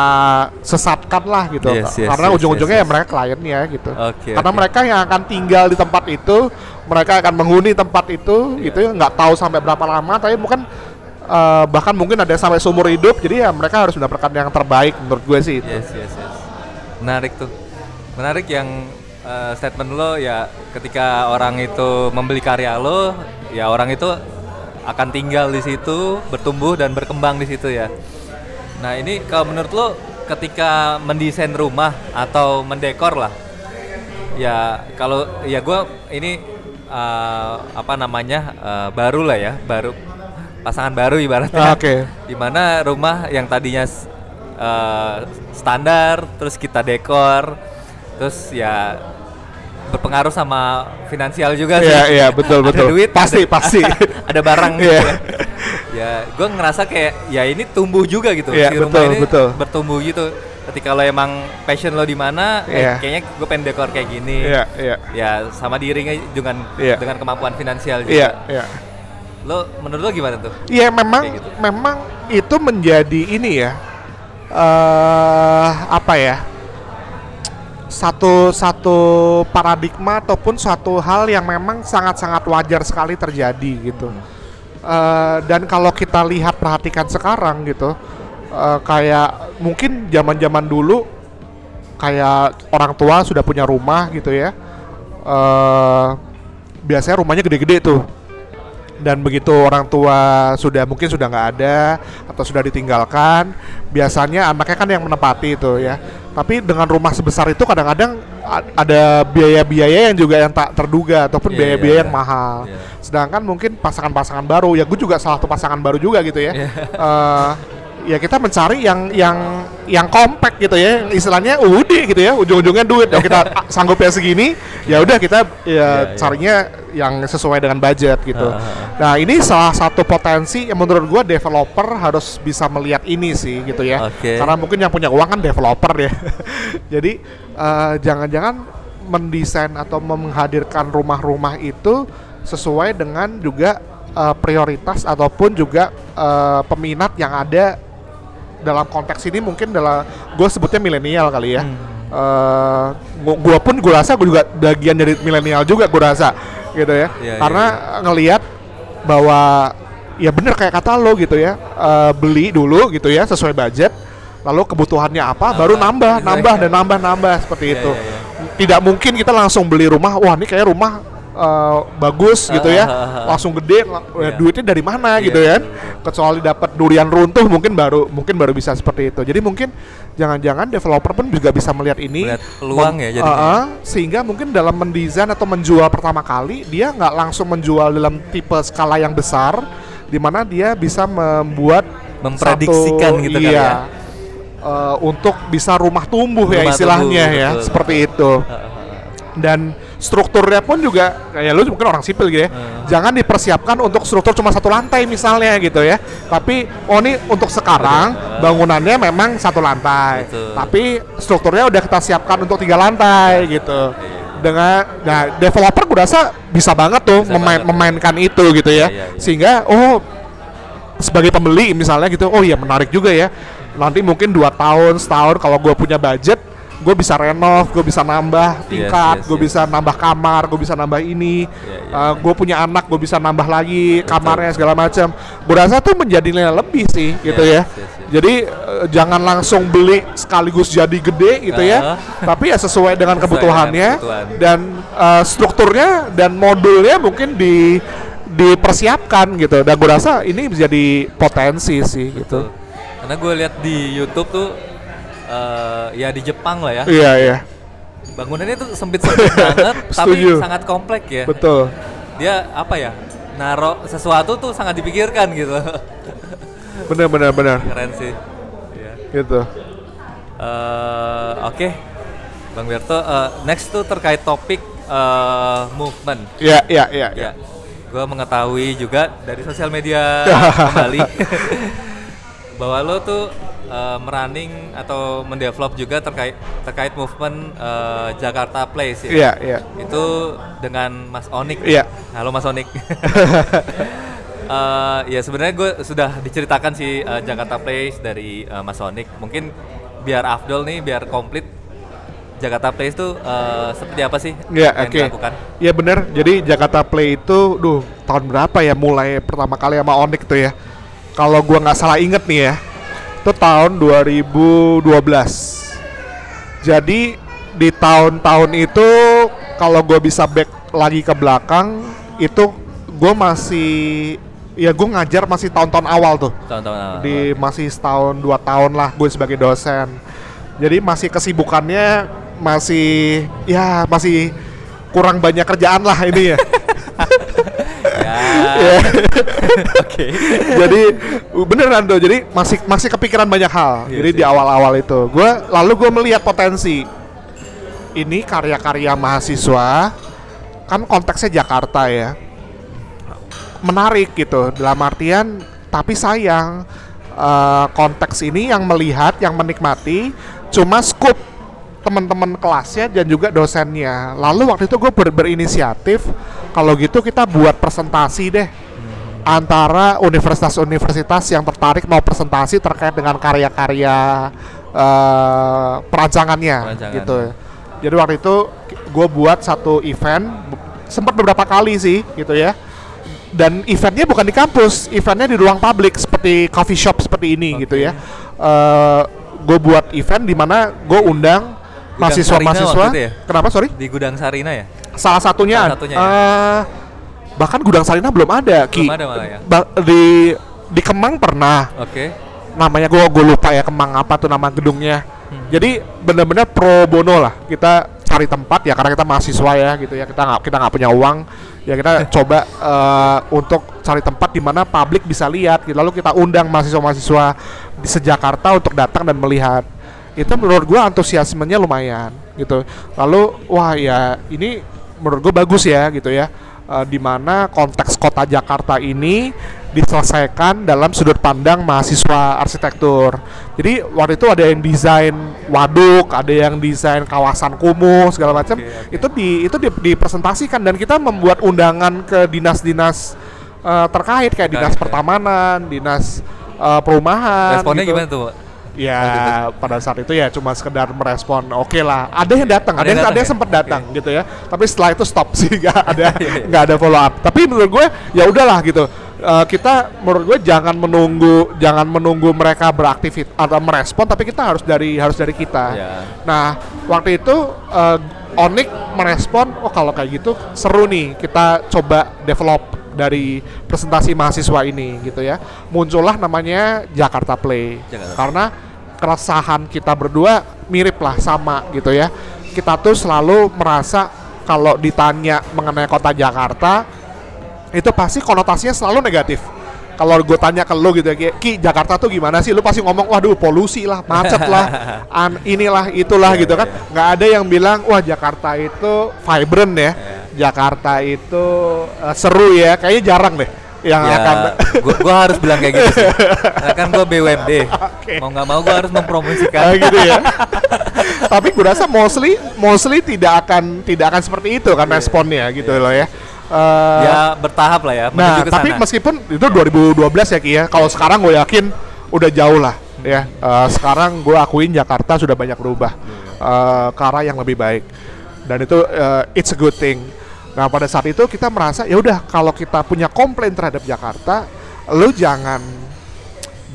sesatkan lah gitu Yes, yes, karena yes, ujung-ujungnya yes, ya mereka kliennya gitu Oke, karena oke. mereka yang akan tinggal di tempat itu mereka akan menghuni tempat itu Iya. gitu ya nggak tahu sampai berapa lama tapi bukan eh, bahkan mungkin ada sampai seumur hidup jadi ya mereka harus mendapatkan yang terbaik menurut gue sih itu. Yes yes yes. Menarik tuh. Menarik yang eh, statement lo ya ketika orang itu membeli karya lo, ya orang itu akan tinggal di situ, bertumbuh dan berkembang di situ ya. Nah ini kalau menurut lo ketika mendesain rumah atau mendekor lah, ya kalau ya gue ini eh, apa namanya eh, baru lah ya, baru pasangan baru ibaratnya. Oke. Di mana rumah yang tadinya eh, standar, terus kita dekor, terus ya berpengaruh sama finansial juga sih. Iya iya betul *laughs* Ada betul duit, pasti ada- pasti *laughs* ada barang gitu Iya. ya. ya gue ngerasa kayak ya ini tumbuh juga gitu Iya, si rumah betul, ini betul. bertumbuh gitu ketika lo emang passion lo di mana eh, Iya. kayaknya gue pengen dekor kayak gini iya iya ya sama diiringnya dengan Iya. dengan kemampuan finansial juga iya iya lo menurut lo gimana tuh Iya memang Kayak gitu. memang itu menjadi ini ya eh apa ya satu satu paradigma ataupun suatu hal yang memang sangat-sangat wajar sekali terjadi gitu. Eh, dan kalau kita lihat perhatikan sekarang gitu, eh, kayak mungkin zaman-zaman dulu kayak orang tua sudah punya rumah gitu ya. eh biasanya rumahnya gede-gede tuh dan begitu orang tua sudah mungkin sudah nggak ada atau sudah ditinggalkan biasanya anaknya kan yang menempati itu ya Tapi dengan rumah sebesar itu kadang-kadang ada biaya-biaya yang juga yang tak terduga ataupun Iya, biaya-biaya iya, yang iya. mahal. Iya. Sedangkan mungkin pasangan-pasangan baru, ya gue juga salah satu pasangan baru juga gitu ya. Iya. Eh, ya kita mencari yang yang yang compact gitu ya, istilahnya udah gitu ya, ujung-ujungnya duit. *laughs* Yang kita ah, sanggupnya segini, ya udah kita ya Iya, iya. carinya yang sesuai dengan budget gitu. Ah, ah, ah. Nah ini salah satu potensi yang menurut gua developer harus bisa melihat ini sih gitu ya. Oke. Karena mungkin yang punya uang kan developer ya. *laughs* Jadi eh, jangan-jangan mendesain atau menghadirkan rumah-rumah itu sesuai dengan juga eh, prioritas ataupun juga eh, peminat yang ada dalam konteks ini mungkin dalam gue sebutnya milenial kali ya. Eh, gua- gua pun gue rasa gue juga bagian dari milenial juga gue rasa gitu ya. Iya, Karena ngelihat bahwa ya bener kayak kata lo gitu ya eh, beli dulu gitu ya sesuai budget lalu kebutuhannya apa baru nambah Sesuai. nambah dan nambah nambah seperti Iya, itu iya, iya. tidak mungkin kita langsung beli rumah wah ini kayak rumah eh, bagus gitu ya langsung gede eh, Iya. duitnya dari mana Iya, gitu ya betul, kecuali dapat durian runtuh mungkin baru mungkin baru bisa seperti itu jadi mungkin jangan-jangan developer pun juga bisa melihat ini Melihat peluang ya jadinya. Ah, ah, sehingga mungkin dalam mendesain atau menjual pertama kali dia nggak langsung menjual dalam tipe skala yang besar di mana dia bisa membuat Memprediksikan satu- gitu iya, ya. eh, untuk bisa rumah tumbuh ya Rumah istilahnya tumbuh, ya betul. seperti itu dan strukturnya pun juga kayak lu mungkin orang sipil gitu ya. Hmm. jangan dipersiapkan untuk struktur cuma satu lantai misalnya gitu ya. Tapi oh ini untuk sekarang bangunannya memang satu lantai. Betul. tapi strukturnya udah kita siapkan untuk tiga lantai gitu. Dengan nah developer gue rasa bisa banget tuh Bisa memain- banget. memainkan itu gitu Iya, ya. Iya, iya. sehingga oh sebagai pembeli misalnya gitu oh iya menarik juga ya. Nanti mungkin dua tahun setahun kalau gue punya budget gue bisa renov gue bisa nambah tingkat yes, gue yes. bisa nambah kamar gue bisa nambah ini Iya, iya. gue punya anak gue bisa nambah lagi kamarnya segala macam gue rasa tuh menjadi nilai lebih sih gitu Yes, ya yes, yes. jadi eh, jangan langsung beli sekaligus jadi gede gitu ya Ah. *laughs* tapi ya sesuai dengan Sesuai kebutuhannya dengan kebutuhan. dan eh, strukturnya dan modulnya mungkin di dipersiapkan gitu dan gue rasa ini menjadi potensi sih gitu Betul. Karena gue lihat di YouTube tuh eh, ya di Jepang lah ya. iya iya Bangunannya tuh sempit-sempit banget *laughs* tapi Setuju. sangat komplek ya. betul Dia apa ya? Naro sesuatu tuh sangat dipikirkan gitu. benar benar benar Keren sih. Iya. gitu Eh, Oke, Bang Berto. eh, next tuh terkait topik eh, movement. iya iya iya iya. Ya, gue mengetahui juga dari sosial media *laughs* kembali *laughs* bahwa lo tuh eh, merunning atau mendevelop juga terkait terkait movement eh, Jakarta Place ya. iya iya Itu dengan Mas Onik. Iya. Halo Mas Onik. *laughs* *laughs* Eh, ya sebenarnya gue sudah diceritakan sih eh, Jakarta Place dari eh, Mas Onik. Mungkin biar Afdol nih, biar komplit Jakarta Place tuh eh, seperti apa sih Iya, yang oke. dilakukan? Iya bener. Jadi Jakarta Play itu, duh, tahun berapa ya mulai pertama kali sama Onyx tuh ya? Kalau gua nggak salah inget nih ya, itu tahun 2012. Jadi di tahun-tahun itu, kalau gua bisa back lagi ke belakang, itu gue masih, ya gue ngajar masih tahun-tahun awal tuh Tahun-tahun awal. di masih setahun dua tahun lah gue sebagai dosen jadi masih kesibukannya masih ya masih kurang banyak kerjaan lah ini ya. *laughs* *laughs* Oke. jadi beneran tuh. Jadi masih masih kepikiran banyak hal. Iya jadi di awal-awal itu. Gue lalu gue melihat potensi. Ini karya-karya mahasiswa kan konteksnya Jakarta ya. Menarik gitu. Dalam artian tapi sayang eh, konteks ini yang melihat yang menikmati cuma scoop teman-teman kelasnya dan juga dosennya. Lalu waktu itu gue ber- berinisiatif kalau gitu kita buat presentasi deh antara universitas-universitas yang tertarik mau presentasi terkait dengan karya-karya eh, perancangannya Perancangan. gitu. Jadi waktu itu gue buat satu event sempat beberapa kali sih gitu ya. Dan eventnya bukan di kampus eventnya di ruang publik seperti coffee shop seperti ini gitu ya. Gue buat event di mana gue undang mahasiswa-mahasiswa ya? kenapa sorry Di gudang Sarina ya? salah satunya, Salah satunya ya? eh, bahkan gudang Sarina belum ada ki Belum ada malah ya? Di di Kemang pernah Oke. namanya gue gue lupa ya Kemang apa tuh nama gedungnya Jadi benar-benar pro bono lah kita cari tempat ya karena kita mahasiswa ya gitu ya kita nggak kita nggak punya uang ya kita *laughs* coba eh, untuk cari tempat di mana publik bisa lihat gitu. lalu kita undang mahasiswa-mahasiswa di sejakarta untuk datang dan melihat itu menurut gua antusiasmenya lumayan gitu lalu wah ya ini menurut gua bagus ya gitu ya Eh, di mana konteks kota Jakarta ini diselesaikan dalam sudut pandang mahasiswa arsitektur. Jadi waktu itu ada yang desain waduk, ada yang desain kawasan kumuh segala macam. Itu di itu di- dipresentasikan dan kita membuat undangan ke dinas-dinas eh, terkait kayak dinas ya. pertamanan, dinas eh, perumahan. Responnya gitu. gimana tuh? Ya pada saat itu ya cuma sekedar merespon oke lah. Ada yang datang ada, Ada yang yang ada datang sempat ya? datang gitu ya. Tapi setelah itu stop sih *laughs* nggak ada *laughs* Iya, iya. nggak ada follow up tapi menurut gue ya udahlah gitu. Eh, kita menurut gue jangan menunggu jangan menunggu mereka beraktivitas atau merespon tapi kita harus dari harus dari kita. Ya. nah waktu itu eh, Onik merespon oh kalau kayak gitu seru nih kita coba develop dari presentasi mahasiswa ini gitu ya. Muncullah namanya Jakarta Play. Jakarta. karena keresahan kita berdua mirip lah sama gitu ya. Kita tuh selalu merasa kalau ditanya mengenai kota Jakarta itu pasti konotasinya selalu negatif. Kalau gue tanya ke lu gitu ya Ki, Jakarta tuh gimana sih? Lu pasti ngomong waduh polusi lah macet lah *laughs* an inilah itulah Iya, gitu kan. iya. nggak ada yang bilang wah Jakarta itu vibrant ya. Jakarta itu eh, seru ya. Kayaknya jarang deh yang ya, akan gua, gua harus bilang kayak gitu sih. *laughs* Karena kan gua BUMD. Oke. Mau nggak mau gua harus mempromosikan. Ah, gitu ya. *laughs* Tapi gue rasa mostly mostly tidak akan tidak akan seperti itu kan responnya gitu loh ya. Eh, ya bertahap lah ya nah, ke tapi meskipun itu 2012 ya Ki ya. Kalau sekarang gue yakin udah jauh lah ya. Eh, sekarang gue akuin Jakarta sudah banyak berubah eh, ke arah yang lebih baik. Dan itu eh, it's a good thing. Nah, pada saat itu kita merasa ya udah kalau kita punya komplain terhadap Jakarta, lu jangan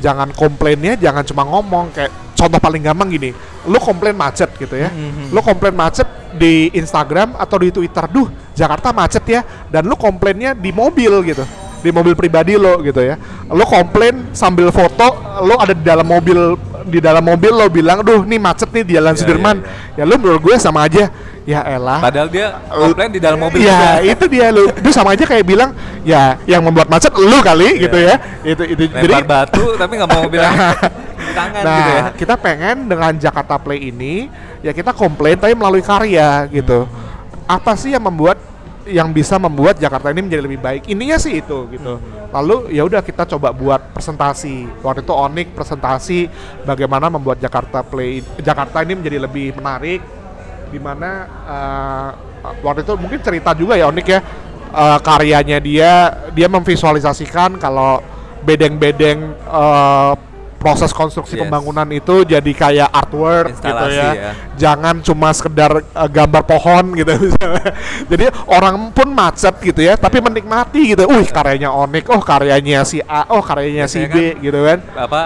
jangan komplainnya jangan cuma ngomong kayak contoh paling gampang gini lu komplain macet gitu ya. Mhm. lu komplain macet di Instagram atau di Twitter duh Jakarta macet ya dan lu komplainnya di mobil gitu di mobil pribadi lo gitu ya. Lu komplain sambil foto lu ada di dalam mobil di dalam mobil lo bilang duh nih macet nih di Jalan Iya, Sudirman. ya lu menurut gue sama aja ya elah Padahal dia komplain di dalam mobil ya juga. *laughs* itu dia lu itu sama aja kayak bilang ya yang membuat macet lu kali Iya. gitu ya itu itu Lempar batu tapi nggak mau bilang *laughs* tangan nah, gitu ya. kita pengen dengan Jakarta Play ini ya kita komplain tapi melalui karya gitu. Apa sih yang membuat yang bisa membuat Jakarta ini menjadi lebih baik? Ininya sih itu gitu. Lalu ya udah kita coba buat presentasi. Waktu itu Onik presentasi bagaimana membuat Jakarta Play Jakarta ini menjadi lebih menarik di mana eh, waktu itu mungkin cerita juga ya Onik ya eh, karyanya dia dia memvisualisasikan kalau bedeng-bedeng eh, proses konstruksi Yes. pembangunan itu jadi kayak artwork gitu Instalasi ya. ya. Jangan cuma sekedar eh, gambar pohon gitu *laughs* misalnya. Jadi orang pun macet gitu ya, tapi menikmati gitu. Wih, karyanya Onik, oh karyanya si A, oh karyanya si B gitu kan. Apa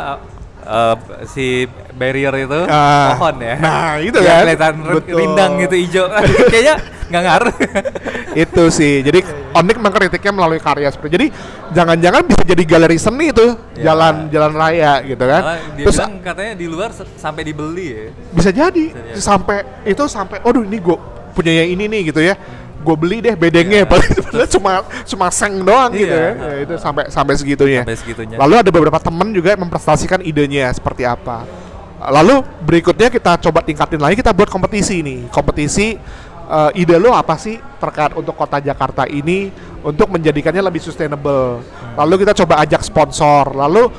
eh, si barrier itu Ah, pohon ya. nah, itu Biar kan. kelihatan Betul. rindang gitu hijau. *laughs* Kayaknya nggak ngaruh. *laughs* itu sih. Jadi Onik mengkritiknya melalui karya seperti. Jadi jangan-jangan bisa jadi galeri seni tuh Ya. jalan jalan raya gitu kan. Dia Terus bilang katanya di luar sampai dibeli ya. bisa jadi Bisa jadi. sampai itu sampai aduh ini gue punya yang ini nih gitu ya gue beli deh bedengnya. Padahal padahal cuma cuma seng doang gitu Iya. ya. Ya, itu sampai sampai segitunya. Sampai segitunya. lalu ada beberapa temen juga yang mempresentasikan idenya seperti apa. Lalu berikutnya kita coba tingkatin lagi kita buat kompetisi nih. Kompetisi eh, ide lo apa sih terkait untuk kota Jakarta ini untuk menjadikannya lebih sustainable? Lalu kita coba ajak sponsor. Lalu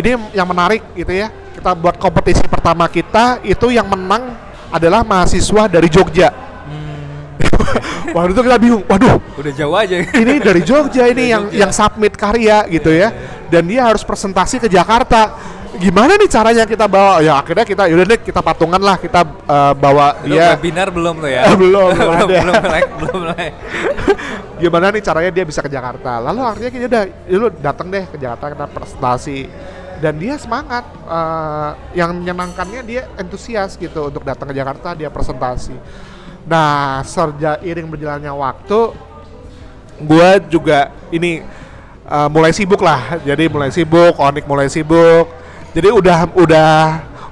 ini yang menarik gitu ya kita buat kompetisi pertama kita itu yang menang adalah mahasiswa dari Jogja *laughs* waktu itu kita bingung waduh Udah jauh aja. ini dari Jogja ini yang Jogja. yang submit karya gitu ya dan dia harus presentasi ke Jakarta gimana nih caranya kita bawa ya akhirnya kita yaudah deh kita patungan lah kita eh, bawa Itu dia webinar belum tuh ya? *laughs* Belum, *laughs* belum ada. belum mulai, belum mulai. gimana nih caranya dia bisa ke Jakarta lalu akhirnya kita udah ya lu datang deh ke Jakarta kita presentasi dan dia semangat eh, yang menyenangkannya dia entusias gitu untuk datang ke Jakarta dia presentasi nah serja iring berjalannya waktu gua juga ini eh, mulai sibuk lah jadi mulai sibuk Onik mulai sibuk jadi udah udah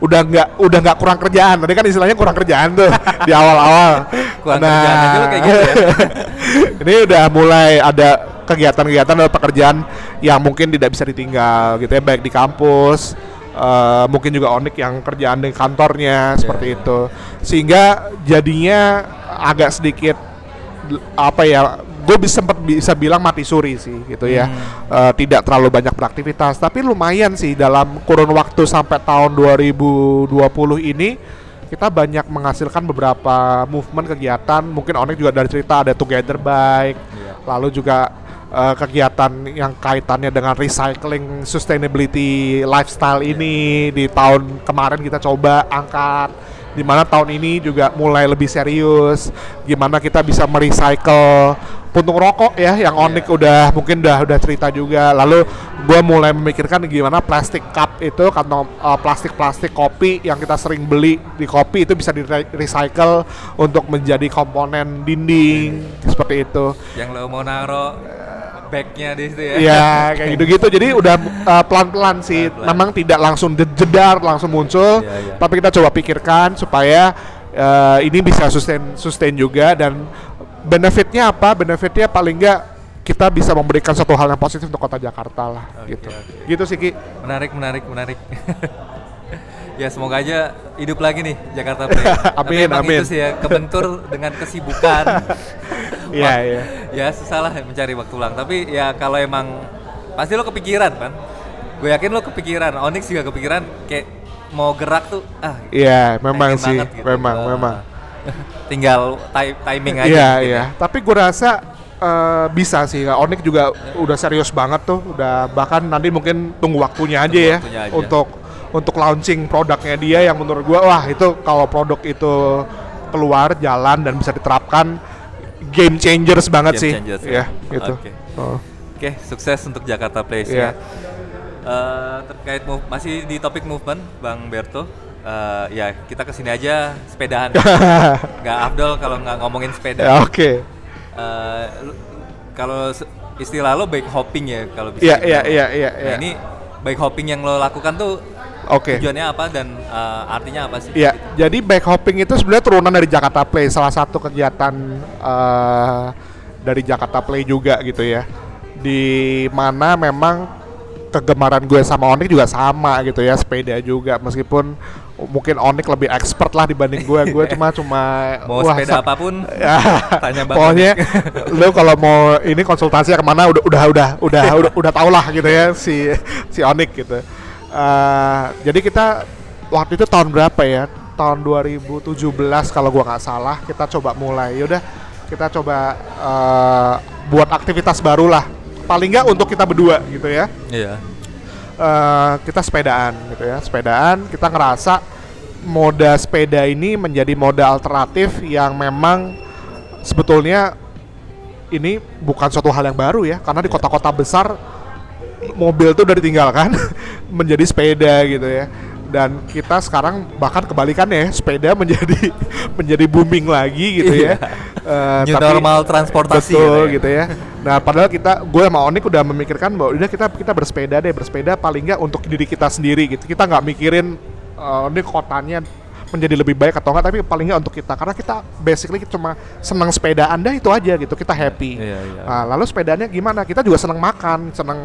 udah nggak udah nggak kurang kerjaan. Tadi kan istilahnya kurang kerjaan tuh *laughs* di awal-awal. Kurang kerjaan aja lo kayak gitu ya. *laughs* ini udah mulai ada kegiatan-kegiatan atau pekerjaan yang mungkin tidak bisa ditinggal gitu ya baik di kampus eh, mungkin juga Onik yang kerjaan di kantornya seperti iya. itu. Sehingga jadinya agak sedikit apa ya gue bisa sempat bisa bilang mati suri sih gitu ya. Eh, tidak terlalu banyak beraktivitas. Tapi lumayan sih dalam kurun waktu sampai tahun 2020 ini kita banyak menghasilkan beberapa movement kegiatan. Mungkin Onik juga dari cerita ada Together Bike. Iya. lalu juga eh, kegiatan yang kaitannya dengan recycling sustainability lifestyle ini di tahun kemarin kita coba angkat di mana tahun ini juga mulai lebih serius gimana kita bisa merecycle puntung rokok ya yang Onik udah mungkin udah udah cerita juga. Lalu gue mulai memikirkan gimana plastik cup itu kantong eh, plastik-plastik kopi yang kita sering beli di kopi itu bisa di recycle untuk menjadi komponen dinding. seperti itu. Yang lo mau naro bagnya di situ ya. ya kayak *laughs* gitu-gitu jadi udah uh, pelan-pelan sih Pelan-pelan. memang tidak langsung jedar langsung muncul Iya, iya. tapi kita coba pikirkan supaya uh, ini bisa sustain sustain juga dan benefitnya apa benefitnya paling enggak kita bisa memberikan satu hal yang positif untuk kota Jakarta lah Oke, gitu oke. gitu sih Ki Menarik, menarik, menarik. *laughs* ya semoga aja hidup lagi nih Jakarta Play. *laughs* Tapi Amin, emang amin. itu sih ya kebentur dengan kesibukan. *laughs* Iya, iya. Ya susah lah mencari waktu luang. Tapi ya kalau emang pasti lo kepikiran kan. Gue yakin lo kepikiran. Onyx juga kepikiran kayak mau gerak tuh. Ah, Iya memang sih banget gitu. memang Ah. memang *laughs* Tinggal ti- timing aja. Iya mungkin iya. ya. Tapi gue rasa eh, bisa sih. Onik juga udah serius banget tuh. Udah bahkan nanti mungkin tunggu waktunya aja Tunggu ya waktunya aja. untuk untuk launching produknya dia yang menurut gue wah itu kalau produk itu keluar jalan dan bisa diterapkan game changers banget Game sih. changers ya ya. gitu. Oke. Oh. Oke, sukses untuk Jakarta Place Iya. ya. Eh, terkait move, masih di topik movement, Bang Berto. Eh, ya kita ke sini aja sepedahan. *laughs* Nggak afdol kalau nggak ngomongin sepeda. Ya, Oke. Eh, lu- kalau se- istilah lo bike hopping ya kalau bisa. Iya dibilang. iya iya iya. Nah, iya. ini bike hopping yang lo lakukan tuh Oke. tujuannya apa dan eh, artinya apa sih? Iya, jadi bike hopping itu sebenarnya turunan dari Jakarta Play, salah satu kegiatan eh, dari Jakarta Play juga gitu ya. Di mana memang kegemaran gue sama Onik juga sama gitu ya, sepeda juga meskipun mungkin Onik lebih expert lah dibanding gue. Gue cuma *laughs* cuma Mau wah, sepeda apa pun, *laughs* ya, tanya Bang pokoknya *laughs* lu kalau mau ini konsultasi ke mana udah udah udah udah udah, udah tau lah gitu ya si si Onik gitu Eh, jadi kita waktu itu tahun berapa ya? Tahun 2017 kalau gua nggak salah kita coba mulai. Yaudah kita coba eh, buat aktivitas baru lah. Paling nggak untuk kita berdua gitu ya. Iya. eh, kita sepedaan gitu ya. Sepedaan kita ngerasa moda sepeda ini menjadi moda alternatif yang memang sebetulnya ini bukan suatu hal yang baru ya karena di kota-kota besar mobil tuh udah ditinggalkan *laughs* menjadi sepeda gitu ya dan kita sekarang bahkan kebalikannya ya, sepeda *laughs* menjadi menjadi booming lagi gitu ya New tapi- normal transportasi betul ya. gitu ya. Nah, padahal kita gue sama Onik udah memikirkan bahwa udah kita kita bersepeda deh, bersepeda paling nggak untuk diri kita sendiri gitu. Kita nggak mikirin eh, ini kotanya menjadi lebih baik atau enggak, tapi paling nggak untuk kita karena kita basically cuma senang sepeda Anda itu aja gitu. Kita happy. Iya, iya. Nah, lalu sepedanya gimana? Kita juga senang makan, senang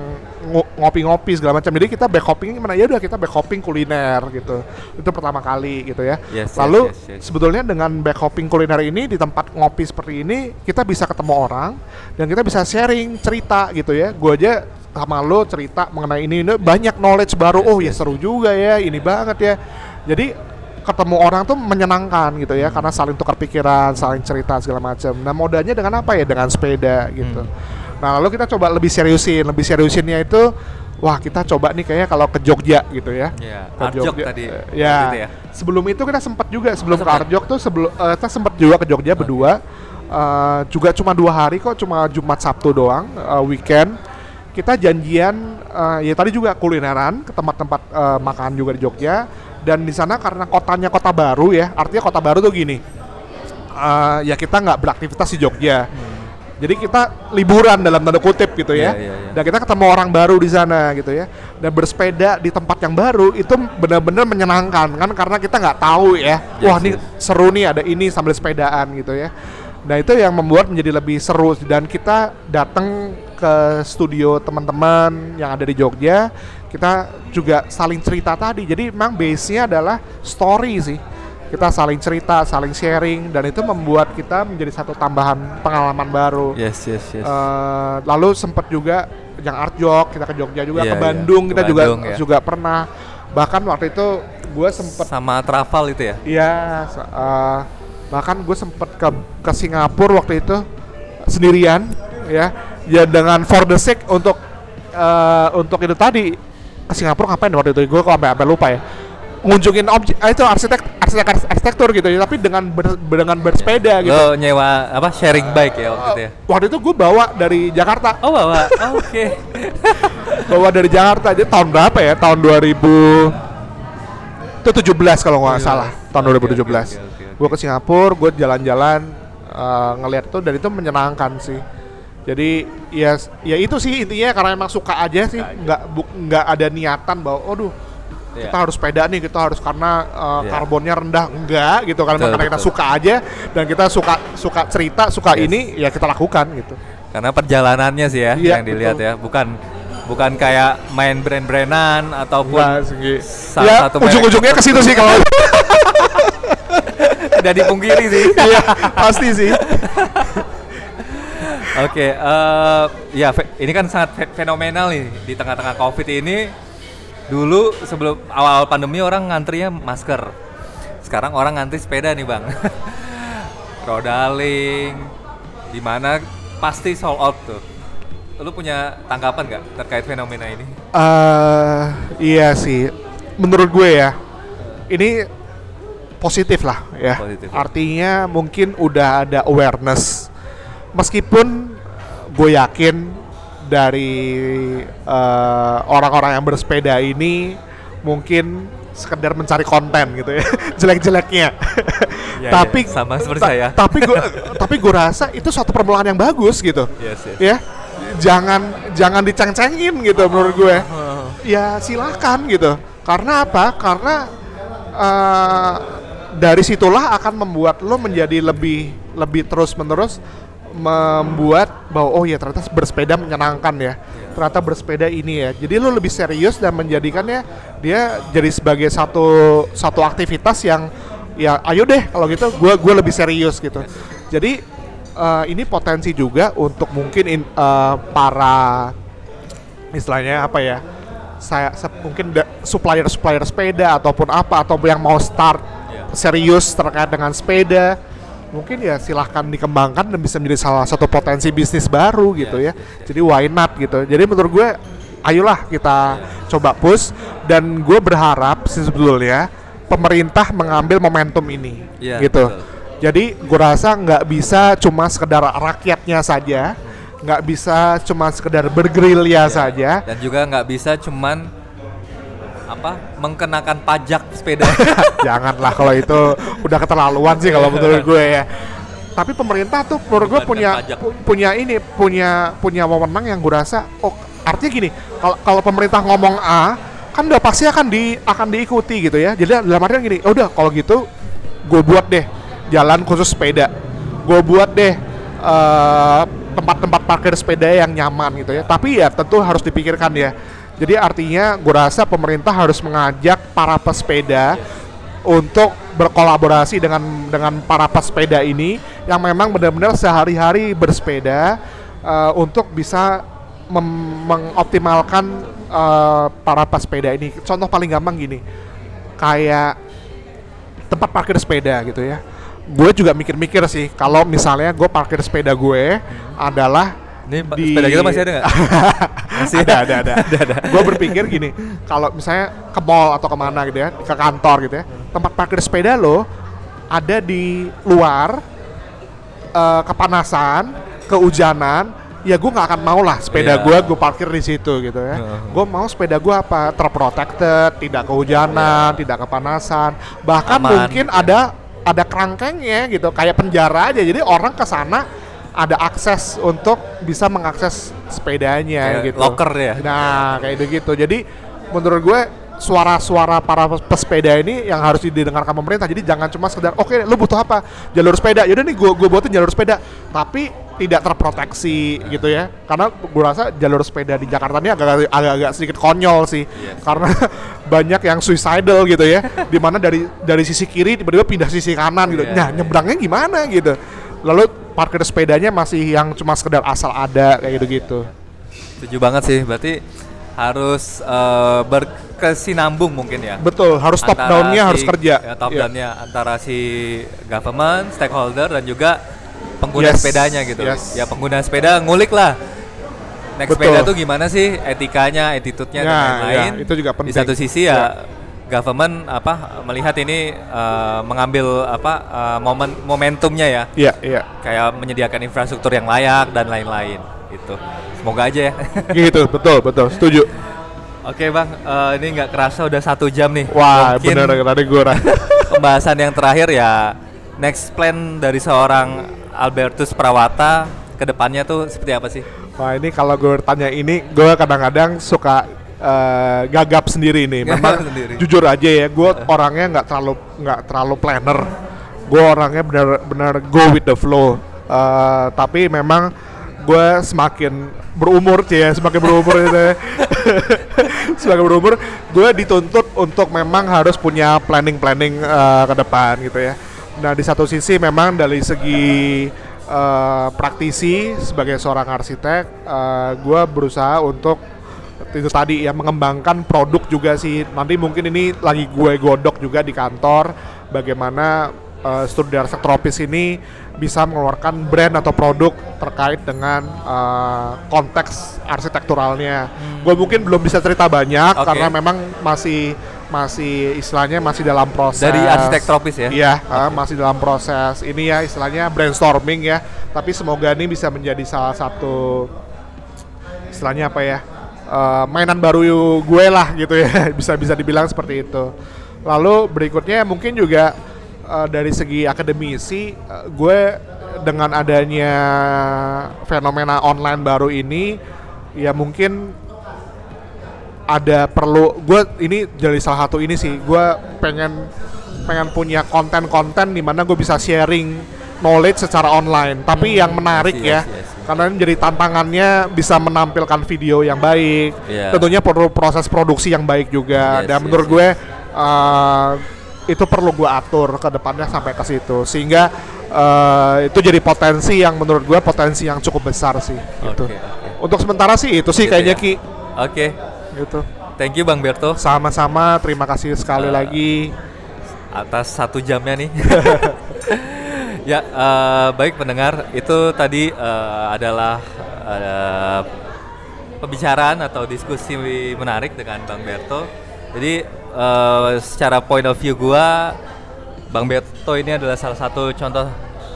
ngo- ngopi-ngopi segala macam. Jadi kita back hopping gimana? Ya udah kita back hopping kuliner gitu. Itu pertama kali gitu ya. Yes, yes, lalu yes, yes. sebetulnya dengan back hopping kuliner ini di tempat ngopi seperti ini kita bisa ketemu orang dan kita bisa sharing cerita gitu ya gue aja sama lo cerita mengenai ini, ini banyak knowledge baru Yes, oh ya yes. seru juga ya ini banget ya jadi ketemu orang tuh menyenangkan gitu ya karena saling tukar pikiran saling cerita segala macam nah modalnya dengan apa ya dengan sepeda gitu Hmm. nah lalu kita coba lebih seriusin lebih seriusinnya itu wah kita coba nih kayaknya kalau ke Jogja gitu ya Iya, ke Arjok Jogja. tadi. Waktu ya. itu ya. Sebelum itu kita sempat juga sebelum ke sempat? Arjok tuh sebelum eh, kita sempat juga ke Jogja berdua. Eh, juga cuma dua hari kok, cuma Jumat Sabtu doang, eh, weekend. Kita janjian eh, ya tadi juga kulineran ke tempat-tempat eh, makan juga di Jogja. Dan di sana karena kotanya kota baru ya, artinya kota baru tuh gini. eh, ya kita nggak beraktivitas di Jogja. Jadi kita liburan dalam tanda kutip gitu ya. Iya, iya, iya. Dan kita ketemu orang baru di sana gitu ya. Dan bersepeda di tempat yang baru itu benar-benar menyenangkan kan karena kita nggak tahu ya. Yes, Wah, ini yes. seru nih ada ini sambil sepedaan gitu ya. Nah, itu yang membuat menjadi lebih seru dan kita datang ke studio teman-teman yang ada di Jogja. Kita juga saling cerita tadi. Jadi memang base-nya adalah story sih kita saling cerita, saling sharing, dan itu membuat kita menjadi satu tambahan pengalaman baru. Yes, yes, yes. Eh, lalu sempat juga yang art jog, kita ke Jogja juga, Iya, ke iya. Bandung Ke kita Bandung, juga ya. juga pernah. Bahkan waktu itu gue sempet, Sama travel itu ya? ya, se- eh, bahkan gue sempet ke ke Singapura waktu itu sendirian, ya, ya dengan for the sake untuk eh, untuk itu tadi ke Singapura ngapain waktu itu? Gue kok sampai sampai lupa ya. Ngunjungin objek ah, itu arsitek arsitek arsitektur gitu ya tapi dengan ber- dengan bersepeda gitu Lo nyewa apa sharing bike ya waktu itu ya? waktu itu gue bawa dari Jakarta. Oh bawa, Oh, oke. *laughs* bawa dari Jakarta. Aja tahun berapa ya? Tahun 2000 itu 17 kalau nggak salah. Tahun oke, 2017 oke, oke, oke. gue ke Singapura gue jalan-jalan eh, ngeliat tuh dan itu menyenangkan sih jadi ya ya itu sih intinya karena emang suka aja sih nggak bu- nggak ada niatan bahwa aduh Iya. kita harus sepeda nih kita harus karena uh, Iya. karbonnya rendah enggak gitu kan Betul, karena kita betul. suka aja dan kita suka suka cerita suka Yes. ini ya kita lakukan gitu Karena perjalanannya sih ya Iya, yang dilihat betul. ya, bukan bukan kayak main brand-brandan ataupun Enggak sih. salah ya satu ujung-ujungnya ke situ sih kalau *laughs* tidak dipungkiri sih. iya pasti sih *laughs* Oke, eh, ya ini kan sangat fe- fenomenal nih di tengah-tengah COVID ini. Dulu sebelum awal pandemi orang ngantrinya masker. Sekarang orang ngantri sepeda nih bang. *laughs* Rodaling, di mana pasti sold out tuh. Lu punya tanggapan nggak terkait fenomena ini? Eh, iya sih menurut gue ya ini positif lah ya Positif ya. artinya mungkin udah ada awareness meskipun gue yakin dari eh, orang-orang yang bersepeda ini mungkin sekedar mencari konten gitu ya *laughs* jelek-jeleknya. Iya, tapi iya, sama seperti ta- saya. tapi gue *laughs* tapi gue rasa itu suatu permulaan yang bagus gitu. Yes, yes. ya jangan jangan diceng-cengin gitu menurut gue. Ya silakan gitu. Karena apa? Karena eh, dari situlah akan membuat lo menjadi lebih lebih terus menerus membuat bahwa oh ya ternyata bersepeda menyenangkan ya. Ternyata bersepeda ini ya. Jadi lo lebih serius dan menjadikannya dia jadi sebagai satu satu aktivitas yang ya ayo deh kalau gitu gue gue lebih serius gitu. Jadi eh, ini potensi juga untuk mungkin in- eh, para istilahnya apa ya saya se- mungkin supplier supplier sepeda ataupun apa atau yang mau start Iya. serius terkait dengan sepeda mungkin ya silahkan dikembangkan dan bisa menjadi salah satu potensi bisnis baru gitu Yes, ya. jadi why not gitu. Jadi menurut gue ayolah kita coba push. Dan gue berharap sih sebetulnya pemerintah mengambil momentum ini Iya, gitu. betul. jadi gue rasa nggak bisa cuma sekedar rakyatnya saja nggak bisa cuma sekedar bergerilya saja. Dan juga nggak bisa cuman apa mengkenakan pajak sepeda. *laughs* Janganlah kalau itu udah keterlaluan sih kalau menurut gue ya. Tapi pemerintah tuh menurut gue punya pu- punya ini punya punya wewenang yang gue rasa oh artinya gini kalau kalau pemerintah ngomong A kan udah pasti akan di akan diikuti gitu ya. Jadi dalam artian gini, "Ya udah kalau gitu gue buat deh jalan khusus sepeda. Gue buat deh eh, tempat-tempat parkir sepeda yang nyaman gitu ya. Tapi ya tentu harus dipikirkan ya. Jadi artinya gue rasa pemerintah harus mengajak para pesepeda untuk berkolaborasi dengan dengan para pesepeda ini yang memang benar-benar sehari-hari bersepeda eh, untuk bisa mengoptimalkan eh, para pesepeda ini. Contoh paling gampang gini, kayak tempat parkir sepeda gitu ya. Gue juga mikir-mikir sih kalau misalnya gue parkir sepeda gue adalah Ini pa- sepeda kita masih ada nggak? *laughs* Masih ada, ada, ada. Gue berpikir gini, kalau misalnya ke mall atau ke mana gitu ya, ke kantor gitu ya, tempat parkir sepeda lo ada di luar, eh, kepanasan, kehujanan, ya gue nggak akan mau lah sepeda Iya. gue gue parkir di situ gitu ya. Heeh. Gue mau sepeda gue apa terprotected, tidak kehujanan, tidak kepanasan, bahkan Aman. mungkin ada ada kerangkengnya gitu, kayak penjara aja. Jadi orang ke sana ada akses untuk bisa mengakses sepedanya Kayak gitu. locker ya? Nah, kayak gitu. Jadi menurut gue suara-suara para pesepeda ini yang harus didengarkan pemerintah. Jadi jangan cuma sekedar oke lu butuh apa? Jalur sepeda. Yaudah nih gue gue buatin jalur sepeda. Tapi tidak terproteksi gitu ya. Karena gue rasa jalur sepeda di Jakarta ini agak agak sedikit konyol sih. Yes. Karena *laughs* banyak yang suicidal gitu ya. Di mana dari dari sisi kiri tiba-tiba pindah sisi kanan gitu. Iya, nah, iya. nyebrangnya gimana gitu. Lalu parkir sepedanya masih yang cuma sekedar asal ada kayak gitu-gitu. Setuju banget sih. Berarti harus eh, berkesinambung mungkin ya. Betul, harus top down-nya si- harus kerja. ya, top Iya. down-nya antara si government, stakeholder dan juga pengguna Yes, sepedanya gitu. yes. Ya pengguna sepeda ngulik lah. Naik Betul. sepeda tuh gimana sih etikanya, attitude-nya dan Ya, lain-lain. ya, itu juga Di penting. satu sisi ya, government apa melihat ini eh, mengambil apa eh, momen momentumnya ya. Iya, iya. Kayak menyediakan infrastruktur yang layak dan lain-lain gitu. Semoga aja ya. *laughs* gitu, betul, betul. Setuju. Oke bang, eh, ini nggak kerasa udah satu jam nih. Wah, Mungkin bener tadi gue *laughs* pembahasan yang terakhir ya next plan dari seorang Albertus Prawata ke depannya tuh seperti apa sih? Wah, ini kalau gue tanya ini, gue kadang-kadang suka eh, gagap sendiri nih. Memang sendiri. jujur aja ya, gue orangnya nggak terlalu nggak terlalu planner. Gue orangnya benar-benar go with the flow. Eh, tapi memang gue semakin berumur sih ya, semakin berumur gitu ya. *laughs* semakin berumur, gue dituntut untuk memang harus punya planning-planning eh, ke depan gitu ya. Nah di satu sisi memang dari segi eh, praktisi sebagai seorang arsitek, gue berusaha untuk itu tadi ya mengembangkan produk juga sih. Nanti mungkin ini lagi gue godok juga di kantor bagaimana uh, studi arsitek tropis ini bisa mengeluarkan brand atau produk terkait dengan eh, konteks arsitekturalnya. Gue mungkin belum bisa cerita banyak Oke. karena memang masih masih istilahnya masih dalam proses Dari arsitek tropis ya? Iya, ah, masih dalam proses ini ya istilahnya brainstorming ya. Tapi semoga ini bisa menjadi salah satu istilahnya apa ya? Eh, mainan baru gue lah gitu ya. *laughs* bisa bisa dibilang seperti itu. Lalu berikutnya mungkin juga eh, dari segi akademisi eh, gue dengan adanya fenomena online baru ini ya mungkin ada perlu gue ini jadi salah satu ini sih gue pengen pengen punya konten-konten di mana gue bisa sharing knowledge secara online tapi yang menarik see, ya see, I see. karena ini jadi tantangannya bisa menampilkan video yang baik Iya. tentunya perlu proses produksi yang baik juga Yes, dan yes, menurut yes. gue uh, itu perlu gue atur ke depannya sampai ke situ sehingga uh, itu jadi potensi yang menurut gue potensi yang cukup besar sih gitu. Oke. untuk sementara sih itu sih Gitu kayaknya ya. ki Oke, gitu thank you Bang Berto sama-sama terima kasih sekali Uh, lagi atas satu jamnya nih. *laughs* ya, eh, baik pendengar, itu tadi eh, adalah eh, pembicaraan atau diskusi menarik dengan Bang Berto. Jadi eh, secara point of view gua, Bang Berto ini adalah salah satu contoh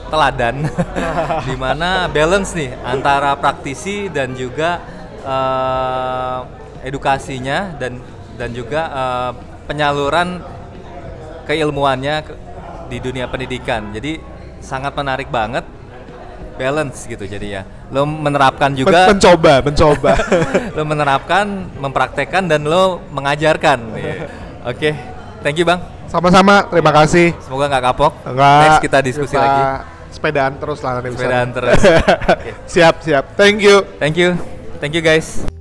teladan *laughs* di mana balance nih antara praktisi dan juga eh, edukasinya dan dan juga eh, penyaluran keilmuannya ke- di dunia pendidikan. Jadi sangat menarik banget balance gitu jadi ya. Lo menerapkan Men- juga mencoba mencoba *laughs* lo menerapkan, mempraktekkan dan lo mengajarkan. Iya. Oke, thank you Bang. sama-sama terima kasih Semoga nggak kapok. enggak Next kita diskusi kita lagi. sepedaan terus lah nanti. Sepedaan terus. Oke. *laughs* siap siap thank you Thank you. Thank you guys.